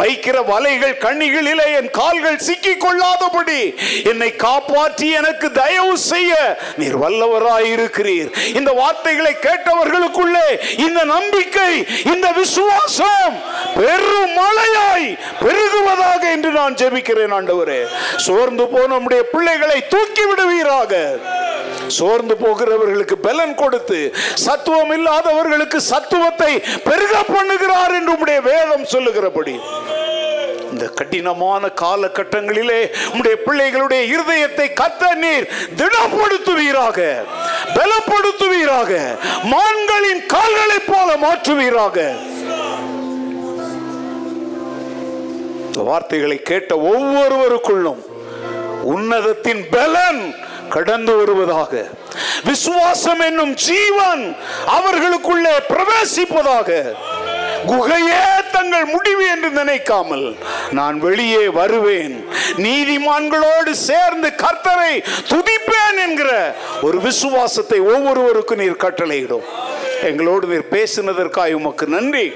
வைக்கிற வலைகள் கண்ணிகளிலே என் கால்கள் சிக்கிக் கொள்ளாதபடி என்னை காப்பாற்றி எனக்கு தயவு செய்ய நீர் வல்லவராய் இருக்கிறீர். இந்த வார்த்தைகளை கேட்டவர்களுக்குள்ளே இந்த நம்பிக்கை இந்த விசுவாசம் பெரும் மழையாய் பெருகுவதாக என்று நான் ஜெபிக்கிறேன் ஆண்டவரே. சோர்ந்து போன நம்முடைய பிள்ளைகளை தூக்கி விடுவீராக. சோர்ந்து போகிறவர்களுக்கு பலன் கொடுத்து சத்துவம் இல்லாதவர்களுக்கு சத்துவத்தை பெருக பண்ணுகிறார் என்று உடைய வேதம் சொல்லுகிறபடி. இந்த கடினமான காலகட்டங்களிலே உடைய பிள்ளைகளுடைய இருதயத்தை கத்த நீர் திடப்படுத்துவீராக பலப்படுத்துவீராக மான்களின் கால்களைப் போல மாற்றுவீராக. வார்த்தைகளை கேட்ட ஒவ்வொருவருக்குள்ளும் உன்னதத்தின் பலன் கடந்து வருவதாக. விசுவாசம் என்னும் ஜீவன் அவர்களுக்குள்ளே பிரவேசிப்பதாக. குகையே தங்கள் முடிவு என்று நினைக்காமல் நான் வெளியே வருவேன். நீதிமான்களோடு சேர்ந்து கர்த்தரை துதிப்பேன் என்கிற ஒரு விசுவாசத்தை ஒவ்வொருவருக்கும் நீர் கட்டளையிடும். எங்களோடு நீர் பேசினதற்காக உமக்கு நன்றி.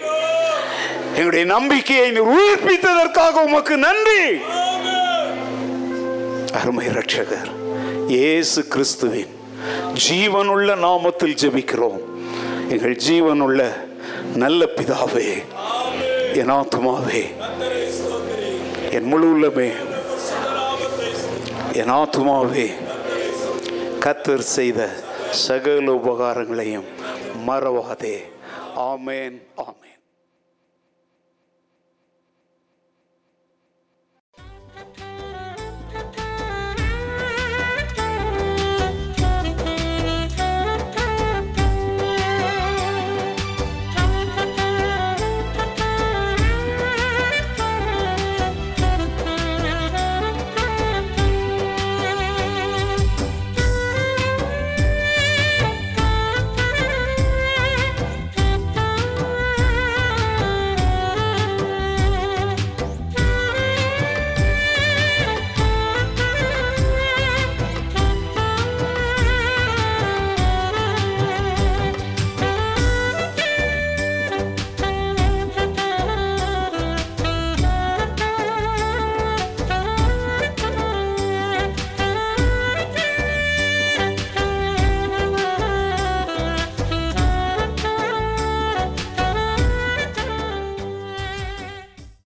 எங்களுடைய நம்பிக்கையை நீர் உயிர்ப்பித்ததற்காக உமக்கு நன்றி. அருமை ரட்சகர் இயேசு கிறிஸ்துவின் ஜீவனுள்ள நாமத்தில் ஜெபிக்கிறோம். எங்கள் ஜீவனுள்ள நல்ல பிதாவே என் ஆத்துமாவே என் முழு உள்ளமே என் ஆத்துமாவே கத்தர் செய்த சகல உபகாரங்களையும் மறவாதே. ஆமேன் ஆமேன்.